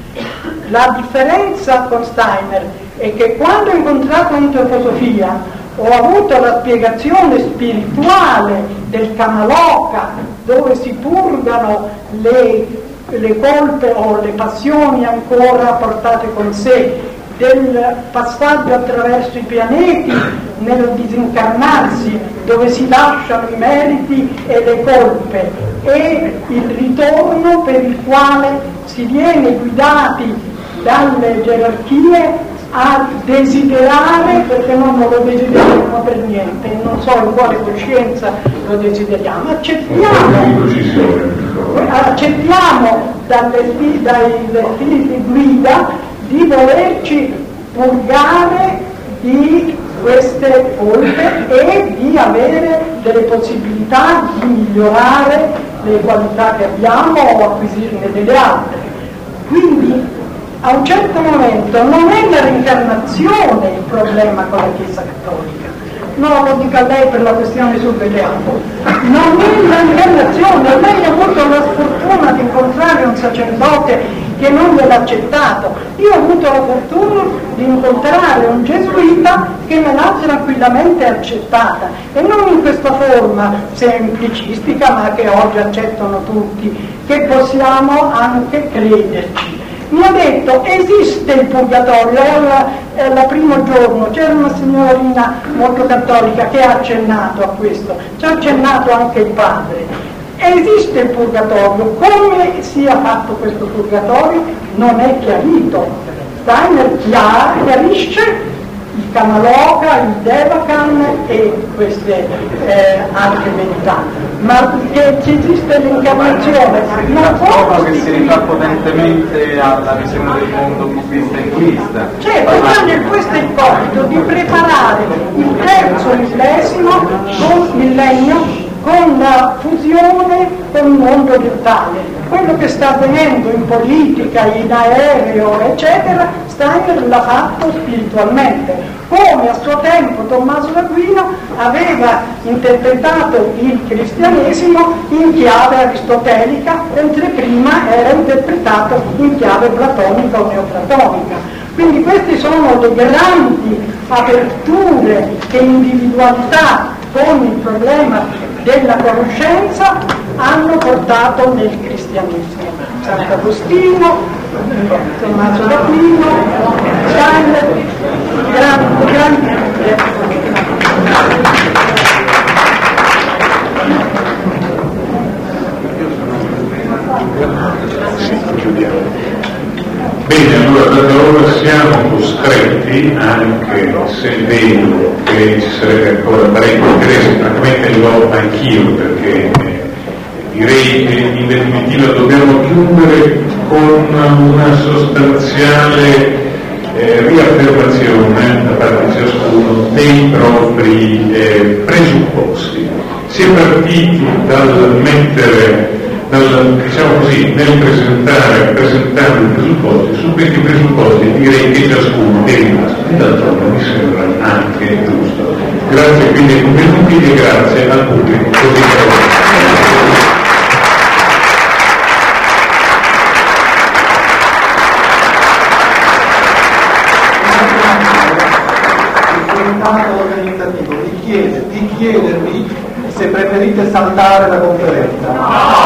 La differenza con Steiner è che quando ho incontrato l'antroposofia ho avuto la spiegazione spirituale del Kamaloka dove si purgano le, le colpe o le passioni ancora portate con sé del passaggio attraverso i pianeti nel disincarnarsi dove si lasciano i meriti e le colpe e il ritorno per il quale si viene guidati dalle gerarchie a desiderare perché non lo desideriamo per niente, non so in quale coscienza lo desideriamo, accettiamo, accettiamo dalle, dai fili di guida di volerci purgare di queste colpe e di avere delle possibilità di migliorare le qualità che abbiamo o acquisirne delle altre. Quindi a un certo momento non è la reincarnazione il problema con la Chiesa Cattolica, no, lo dica lei per la questione sul vediamo, non è la reincarnazione, lei ha avuto la sfortuna di incontrare un sacerdote che non gliel'ha accettato. Io ho avuto la fortuna di incontrare un gesuita che me l'ha tranquillamente accettata e non in questa forma semplicistica ma che oggi accettano tutti, che possiamo anche crederci. Mi ha detto esiste il purgatorio, era il primo giorno, c'era una signorina molto cattolica che ha accennato a questo, ci ha accennato anche il padre Esiste il purgatorio, come sia fatto questo purgatorio non è chiarito. Steiner chiarisce il Kamaloka, il Devakan e queste eh, altre verità, ma che ci esiste l'incarnazione non può che si rifà potentemente alla visione del mondo buddista e induista. Certo, ma questo è il compito di preparare il terzo millesimo, millennio con la fusione con il mondo virtuale. Quello che sta avvenendo in politica, in aereo, eccetera, Steiner l'ha fatto spiritualmente, come a suo tempo Tommaso d'Aquino aveva interpretato il cristianesimo in chiave aristotelica, mentre prima era interpretato in chiave platonica o neoplatonica. Quindi queste sono le grandi aperture che individualità con il problema della conoscenza hanno portato nel cristianesimo. Sant'Agostino, Tommaso d'Aquino, Steiner, grandi, grandi. Chiudiamo. Bene, allora costretti, anche se vedo che ci sarebbe ancora parecchio interesse, francamente lo anch'io perché eh, direi che in definitiva dobbiamo chiudere con una sostanziale eh, riaffermazione da parte di ciascuno dei propri eh, presupposti. Si è partiti dal mettere nel, diciamo così, nel presentare, presentare i presupposti, su questi presupposti direi che ciascuno è rimasto e d'altronde mi sembra anche giusto. Grazie quindi ai convenuti e grazie al pubblico così organizzativo di chiedervi se preferite saltare la conferenza.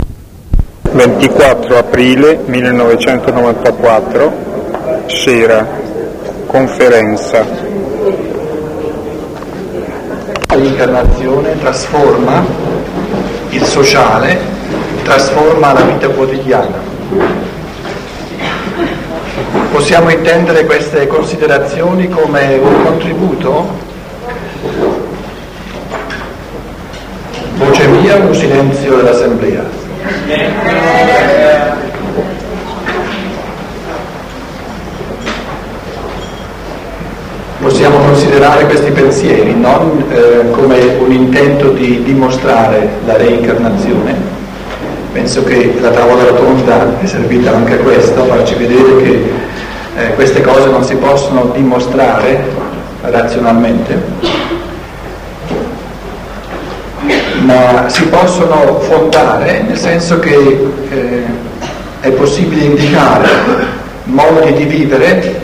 Ventiquattro aprile 1994, sera, conferenza. L'incarnazione trasforma il sociale, trasforma la vita quotidiana. Possiamo intendere queste considerazioni come un contributo? Voce mia, un silenzio dell'Assemblea. Possiamo considerare questi pensieri non eh, come un intento di dimostrare la reincarnazione, penso che la tavola rotonda è servita anche a questo, a farci vedere che eh, queste cose non si possono dimostrare razionalmente, ma si possono fondare nel senso che eh, è possibile indicare modi di vivere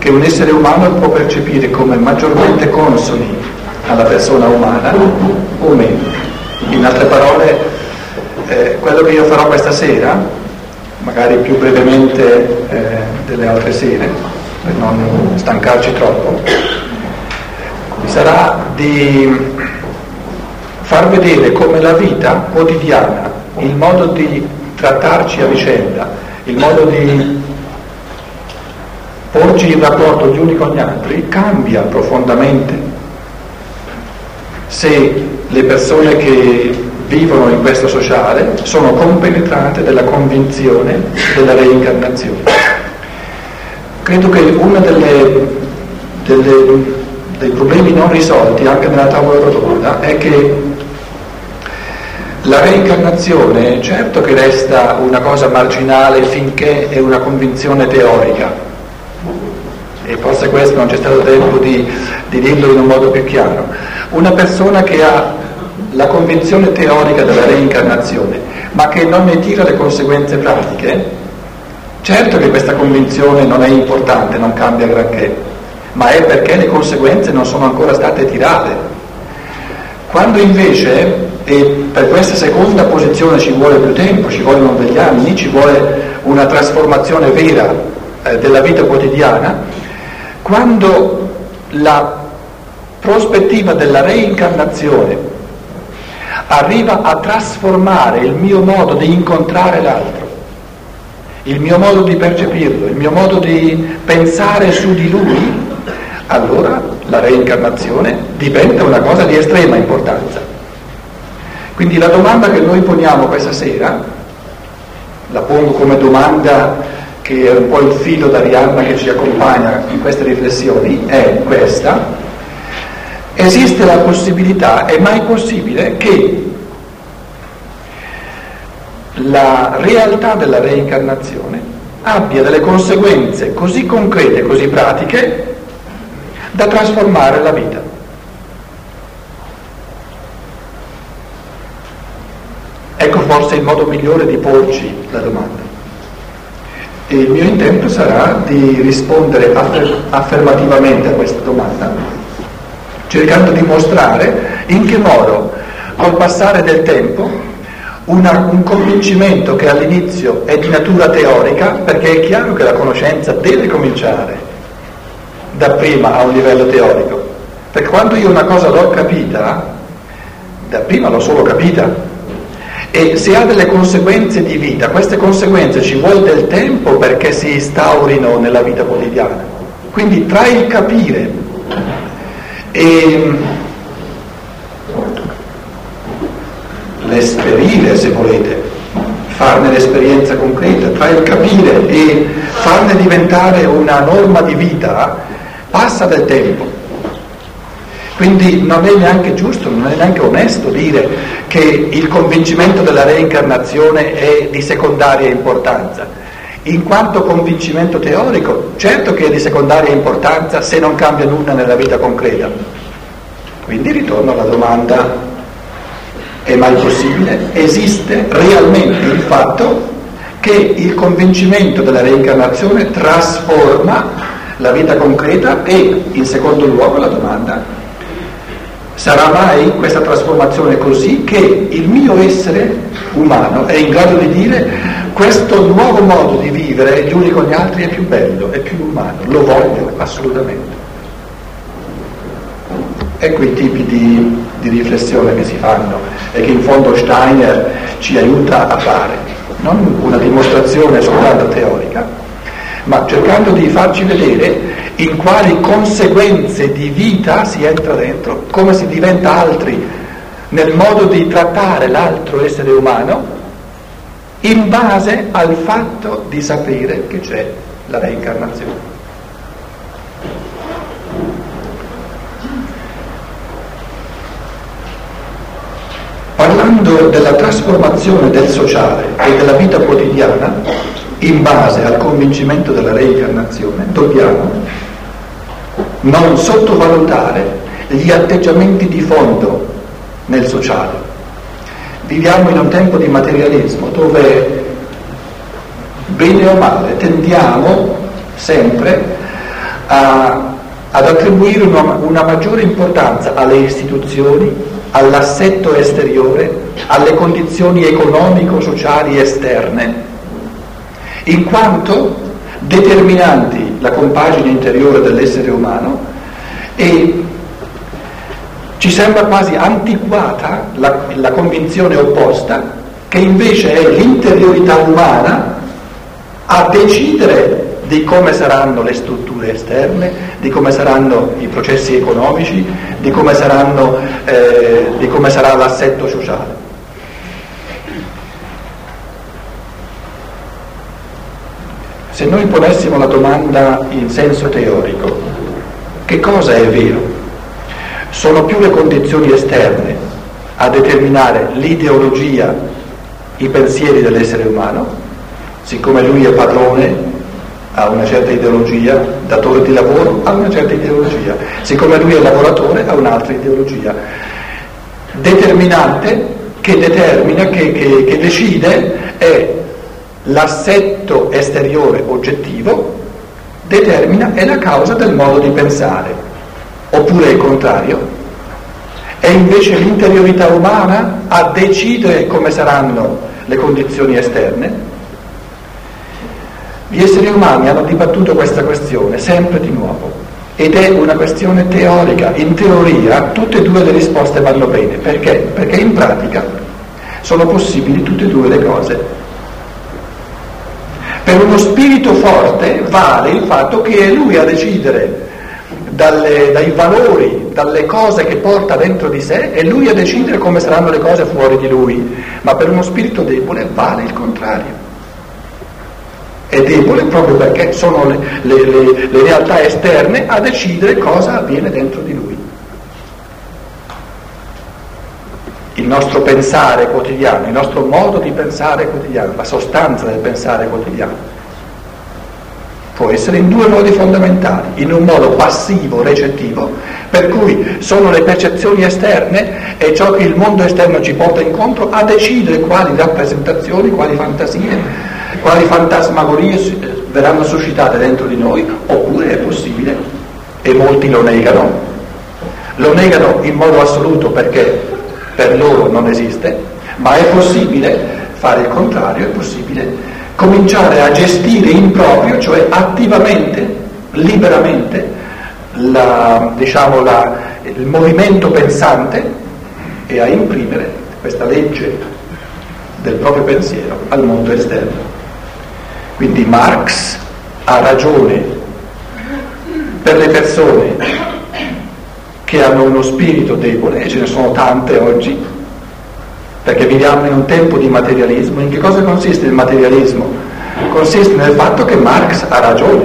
che un essere umano può percepire come maggiormente consoni alla persona umana o meno. In altre parole, eh, quello che io farò questa sera, magari più brevemente eh, delle altre sere, per non stancarci troppo, sarà di far vedere come la vita quotidiana, il modo di trattarci a vicenda, il modo di porci in rapporto gli uni con gli altri cambia profondamente. Se le persone che vivono in questo sociale sono compenetrate della convinzione della reincarnazione. Credo che uno dei problemi non risolti anche nella tavola rotonda è che la reincarnazione certo che resta una cosa marginale finché è una convinzione teorica e forse questo non c'è stato tempo di, di dirlo in un modo più chiaro. Una persona che ha la convinzione teorica della reincarnazione, ma che non ne tira le conseguenze pratiche, certo che questa convinzione non è importante, non cambia granché, ma è perché le conseguenze non sono ancora state tirate. Quando invece, e per questa seconda posizione ci vuole più tempo, ci vogliono degli anni, ci vuole una trasformazione vera eh, della vita quotidiana, quando la prospettiva della reincarnazione arriva a trasformare il mio modo di incontrare l'altro, il mio modo di percepirlo, il mio modo di pensare su di lui, allora la reincarnazione diventa una cosa di estrema importanza. Quindi la domanda che noi poniamo questa sera, la pongo come domanda che è un po' il filo d'Arianna che ci accompagna in queste riflessioni, è questa. Esiste la possibilità, è mai possibile che la realtà della reincarnazione abbia delle conseguenze così concrete, così pratiche, da trasformare la vita. Ecco forse il modo migliore di porci la domanda. E il mio intento sarà di rispondere affer- affermativamente a questa domanda, cercando di mostrare in che modo, col passare del tempo, una, un convincimento che all'inizio è di natura teorica, perché è chiaro che la conoscenza deve cominciare da prima a un livello teorico, perché quando io una cosa l'ho capita, da prima l'ho solo capita, e se ha delle conseguenze di vita, queste conseguenze ci vuole del tempo perché si instaurino nella vita quotidiana. Quindi tra il capire e l'esperire, se volete, farne l'esperienza concreta, tra il capire e farne diventare una norma di vita, passa del tempo. Quindi non è neanche giusto, non è neanche onesto dire che il convincimento della reincarnazione è di secondaria importanza. In quanto convincimento teorico, certo che è di secondaria importanza se non cambia nulla nella vita concreta. Quindi ritorno alla domanda, è mai possibile? Esiste realmente il fatto che il convincimento della reincarnazione trasforma la vita concreta e, in secondo luogo, la domanda Sarà mai questa trasformazione così che il mio essere umano è in grado di dire questo nuovo modo di vivere gli uni con gli altri è più bello, è più umano, lo voglio assolutamente. Ecco i tipi di, di riflessione che si fanno e che in fondo Steiner ci aiuta a fare, non una dimostrazione soltanto teorica, ma cercando di farci vedere in quali conseguenze di vita si entra dentro, come si diventa altri nel modo di trattare l'altro essere umano, in base al fatto di sapere che c'è la reincarnazione. Parlando della trasformazione del sociale e della vita quotidiana, in base al convincimento della reincarnazione, dobbiamo non sottovalutare gli atteggiamenti di fondo nel sociale. Viviamo in un tempo di materialismo dove, bene o male, tendiamo sempre a, ad attribuire una, una maggiore importanza alle istituzioni, all'assetto esteriore, alle condizioni economico-sociali esterne, in quanto determinanti la compagine interiore dell'essere umano e ci sembra quasi antiquata la, la convinzione opposta che invece è l'interiorità umana a decidere di come saranno le strutture esterne, di come saranno i processi economici, di come, saranno, eh, di come sarà l'assetto sociale. Se noi ponessimo la domanda in senso teorico, che cosa è vero? Sono più le condizioni esterne a determinare l'ideologia, i pensieri dell'essere umano, siccome lui è padrone, ha una certa ideologia, datore di lavoro ha una certa ideologia, siccome lui è lavoratore ha un'altra ideologia. Determinante che determina, che, che, che decide è l'assetto esteriore oggettivo determina, è la causa del modo di pensare, oppure il contrario, è invece l'interiorità umana a decidere come saranno le condizioni esterne. Gli esseri umani hanno dibattuto questa questione sempre di nuovo ed è una questione teorica. In teoria tutte e due le risposte vanno bene. Perché? Perché in pratica sono possibili tutte e due le cose. Per uno spirito forte vale il fatto che è lui a decidere dalle, dai valori, dalle cose che porta dentro di sé e lui a decidere come saranno le cose fuori di lui. Ma per uno spirito debole vale il contrario è debole proprio perché sono le, le, le, le realtà esterne a decidere cosa avviene dentro di lui. Il nostro pensare quotidiano, il nostro modo di pensare quotidiano, la sostanza del pensare quotidiano, può essere in due modi fondamentali, in un modo passivo, recettivo, per cui sono le percezioni esterne e ciò che il mondo esterno ci porta incontro a decidere quali rappresentazioni, quali fantasie quali fantasmagorie verranno suscitate dentro di noi, oppure è possibile, e molti lo negano, lo negano in modo assoluto perché per loro non esiste, ma è possibile fare il contrario, è possibile cominciare a gestire in proprio, cioè attivamente, liberamente, la, diciamo, la, il movimento pensante e a imprimere questa legge del proprio pensiero al mondo esterno. Quindi Marx ha ragione per le persone che hanno uno spirito debole, e ce ne sono tante oggi, perché viviamo in un tempo di materialismo. In che cosa consiste il materialismo? Consiste nel fatto che Marx ha ragione,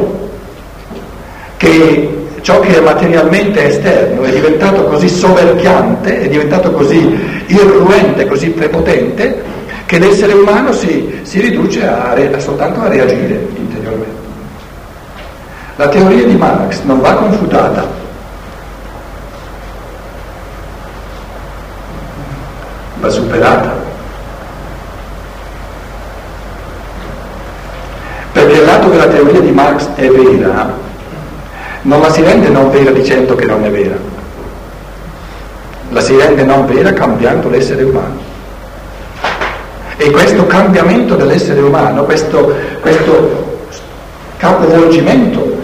che ciò che è materialmente esterno è diventato così soverchiante, è diventato così irruente, così prepotente, che l'essere umano si, si riduce a, a, soltanto a reagire interiormente. La teoria di Marx non va confutata. Va superata. Perché il lato che la teoria di Marx è vera, non la si rende non vera dicendo che non è vera, la si rende non vera cambiando l'essere umano. E questo cambiamento dell'essere umano, questo, questo capovolgimento,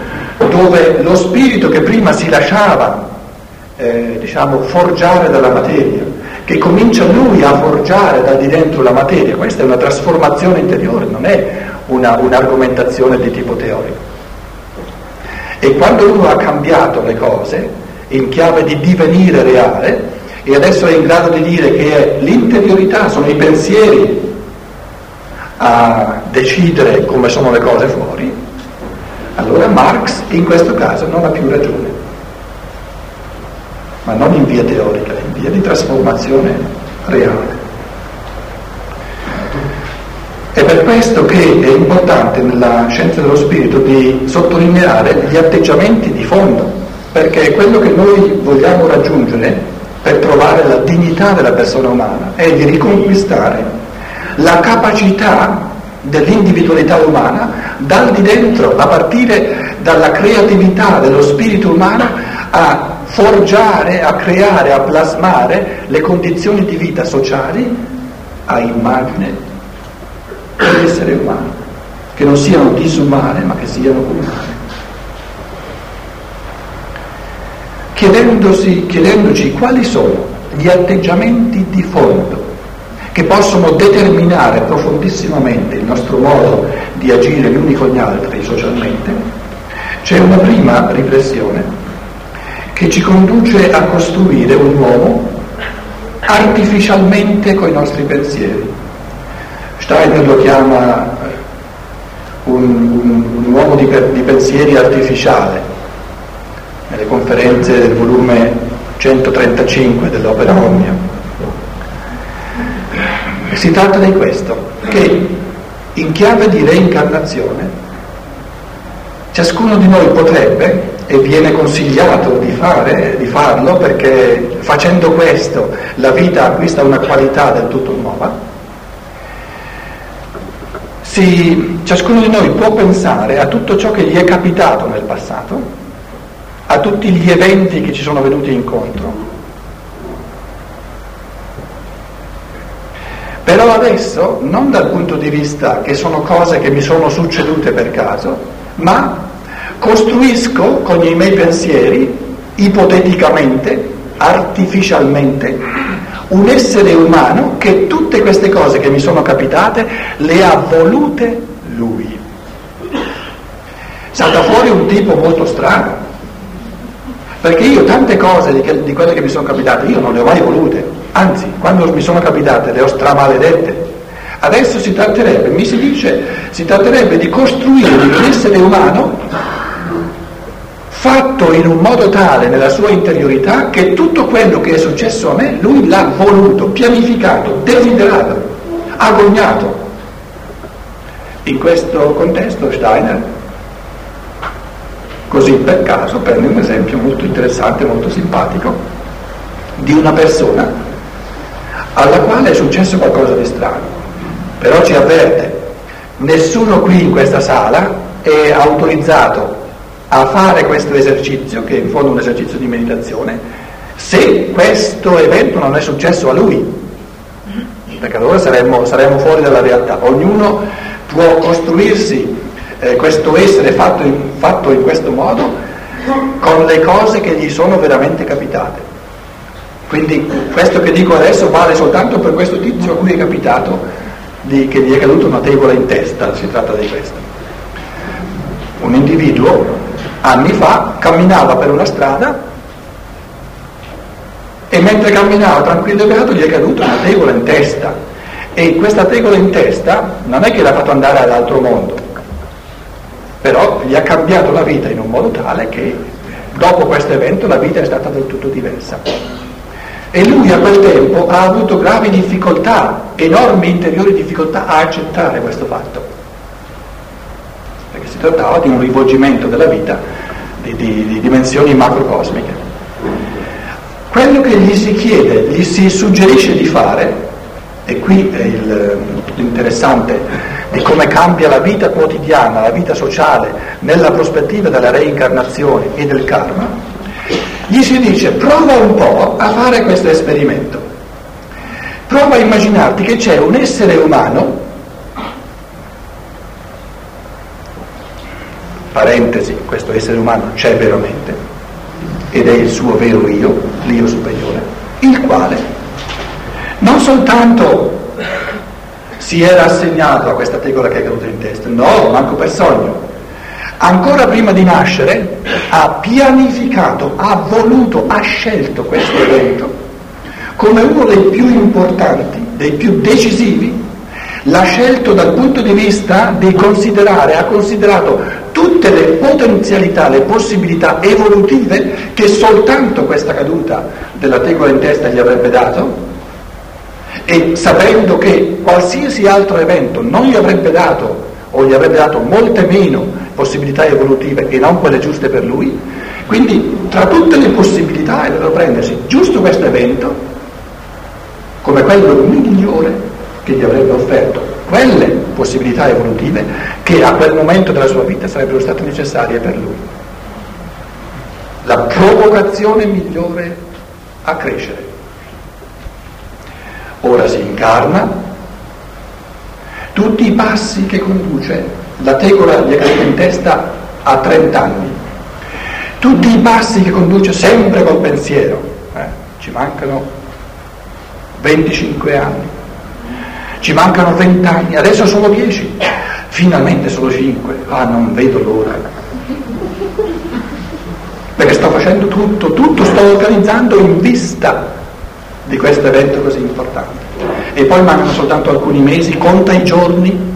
dove lo spirito che prima si lasciava eh, diciamo, forgiare dalla materia, che comincia lui a forgiare da di dentro la materia, questa è una trasformazione interiore, non è una, un'argomentazione di tipo teorico. E quando uno ha cambiato le cose in chiave di divenire reale, e adesso è in grado di dire che è l'interiorità, sono i pensieri a decidere come sono le cose fuori, allora Marx in questo caso non ha più ragione, ma non in via teorica, in via di trasformazione reale. È per questo che è importante nella scienza dello spirito di sottolineare gli atteggiamenti di fondo, perché quello che noi vogliamo raggiungere per trovare la dignità della persona umana è di riconquistare la capacità dell'individualità umana dal di dentro, a partire dalla creatività dello spirito umano, a forgiare, a creare, a plasmare le condizioni di vita sociali a immagine dell'essere umano, che non siano disumane ma che siano umane. Chiedendoci quali sono gli atteggiamenti di fondo che possono determinare profondissimamente il nostro modo di agire gli uni con gli altri socialmente, c'è una prima riflessione che ci conduce a costruire un uomo artificialmente con i nostri pensieri. Steiner lo chiama un, un, un uomo di, di pensieri artificiale, nelle conferenze del volume 135 dell'opera Omnia. Si tratta di questo, che in chiave di reincarnazione ciascuno di noi potrebbe, e viene consigliato di, fare, di farlo perché facendo questo la vita acquista una qualità del tutto nuova, si, ciascuno di noi può pensare a tutto ciò che gli è capitato nel passato, a tutti gli eventi che ci sono venuti incontro, Però adesso non dal punto di vista che sono cose che mi sono succedute per caso, ma costruisco con i miei pensieri, ipoteticamente, artificialmente, un essere umano che tutte queste cose che mi sono capitate le ha volute lui. Salta fuori un tipo molto strano, perché io tante cose di, che, di quelle che mi sono capitate, io non le ho mai volute, anzi, quando mi sono capitate le ho stramaledette. Adesso si tratterebbe, mi si dice, si tratterebbe di costruire un essere umano fatto in un modo tale nella sua interiorità che tutto quello che è successo a me lui l'ha voluto, pianificato, desiderato, agognato. In questo contesto Steiner, così per caso, prende un esempio molto interessante, molto simpatico, di una persona alla quale è successo qualcosa di strano però ci avverte, nessuno qui in questa sala è autorizzato a fare questo esercizio, che è in fondo un esercizio di meditazione, se questo evento non è successo a lui, perché allora saremmo, saremmo fuori dalla realtà. Ognuno può costruirsi eh, questo essere fatto in, fatto in questo modo con le cose che gli sono veramente capitate. Quindi questo che dico adesso vale soltanto per questo tizio a cui è capitato di, che gli è caduta una tegola in testa, si tratta di questo. Un individuo anni fa camminava per una strada e mentre camminava tranquillo e beato gli è caduta una tegola in testa e questa tegola in testa non è che l'ha fatto andare all'altro mondo, però gli ha cambiato la vita in un modo tale che dopo questo evento la vita è stata del tutto diversa. E lui a quel tempo ha avuto gravi difficoltà, enormi interiori difficoltà a accettare questo fatto. Trattava di un rivolgimento della vita di, di, di dimensioni macrocosmiche. Quello che gli si chiede, gli si suggerisce di fare, e qui è il, l'interessante di come cambia la vita quotidiana, la vita sociale, nella prospettiva della reincarnazione e del karma, gli si dice prova un po' a fare questo esperimento. Prova a immaginarti che c'è un essere umano, parentesi, questo essere umano c'è veramente, ed è il suo vero io, l'io superiore, il quale non soltanto si era assegnato a questa tegola che è caduta in testa, no, manco per sogno, ancora prima di nascere ha pianificato, ha voluto, ha scelto questo evento come uno dei più importanti, dei più decisivi, l'ha scelto dal punto di vista di considerare, ha considerato tutte le potenzialità, le possibilità evolutive che soltanto questa caduta della tegola in testa gli avrebbe dato e sapendo che qualsiasi altro evento non gli avrebbe dato o gli avrebbe dato molte meno possibilità evolutive e non quelle giuste per lui. Quindi tra tutte le possibilità è dovuto prendersi giusto questo evento come quello migliore che gli avrebbe offerto quelle possibilità evolutive che a quel momento della sua vita sarebbero state necessarie per lui. La provocazione migliore a crescere. Ora si incarna, tutti i passi che conduce la tegola gli è caduta in testa a 30 anni. Tutti i passi che conduce sempre col pensiero, eh, ci mancano 25 anni, ci mancano 20 anni, adesso sono 10, finalmente sono 5, ah non vedo l'ora. Perché sto facendo tutto, tutto sto organizzando in vista di questo evento così importante. E poi mancano soltanto alcuni mesi, conta i giorni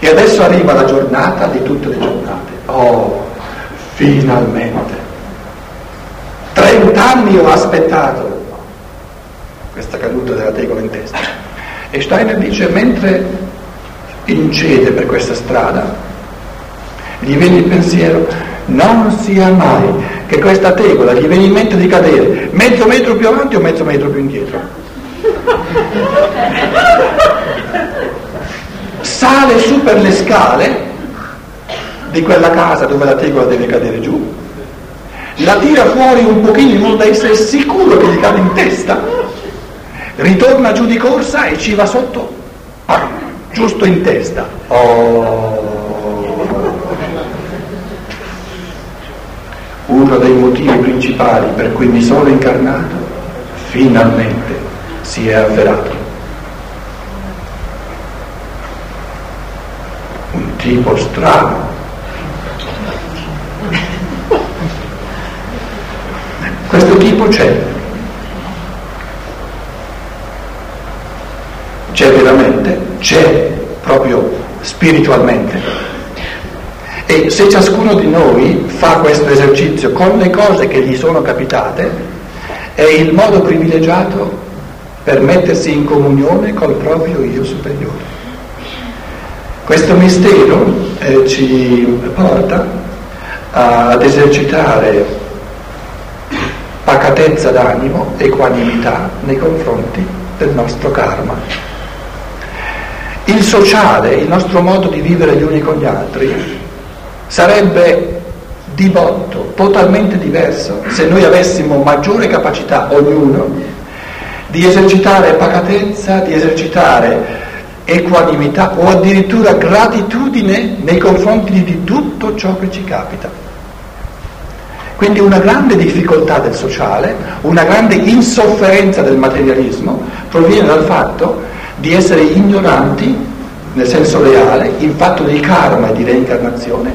e adesso arriva la giornata di tutte le giornate. Oh, finalmente. Trent'anni ho aspettato questa caduta della tegola in testa. E Steiner dice, mentre incede per questa strada, gli viene il pensiero, non sia mai che questa tegola gli viene in mente di cadere mezzo metro più avanti o mezzo metro più indietro. Sale su per le scale di quella casa dove la tegola deve cadere giù, la tira fuori un pochino in modo da essere sicuro che gli cade in testa, ritorna giù di corsa e ci va sotto, ah, giusto in testa. Oh. dei motivi principali per cui mi sono incarnato finalmente si è avverato. Un tipo strano. Questo tipo c'è. C'è veramente, c'è proprio spiritualmente. E se ciascuno di noi fa questo esercizio con le cose che gli sono capitate, è il modo privilegiato per mettersi in comunione col proprio io superiore. Questo mistero eh, ci porta ad esercitare pacatezza d'animo, equanimità nei confronti del nostro karma. Il sociale, il nostro modo di vivere gli uni con gli altri, Sarebbe di botto totalmente diverso se noi avessimo maggiore capacità, ognuno, di esercitare pacatezza, di esercitare equanimità o addirittura gratitudine nei confronti di tutto ciò che ci capita. Quindi una grande difficoltà del sociale, una grande insofferenza del materialismo proviene dal fatto di essere ignoranti, nel senso reale, in fatto di karma e di reincarnazione,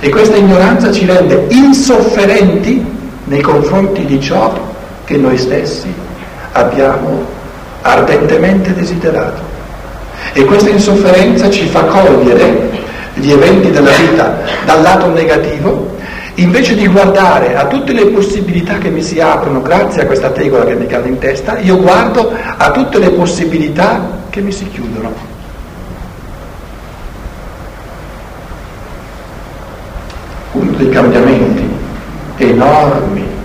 e questa ignoranza ci rende insofferenti nei confronti di ciò che noi stessi abbiamo ardentemente desiderato. E questa insofferenza ci fa cogliere gli eventi della vita dal lato negativo, invece di guardare a tutte le possibilità che mi si aprono grazie a questa tegola che mi cade in testa, io guardo a tutte le possibilità che mi si chiudono. uno dei cambiamenti enormi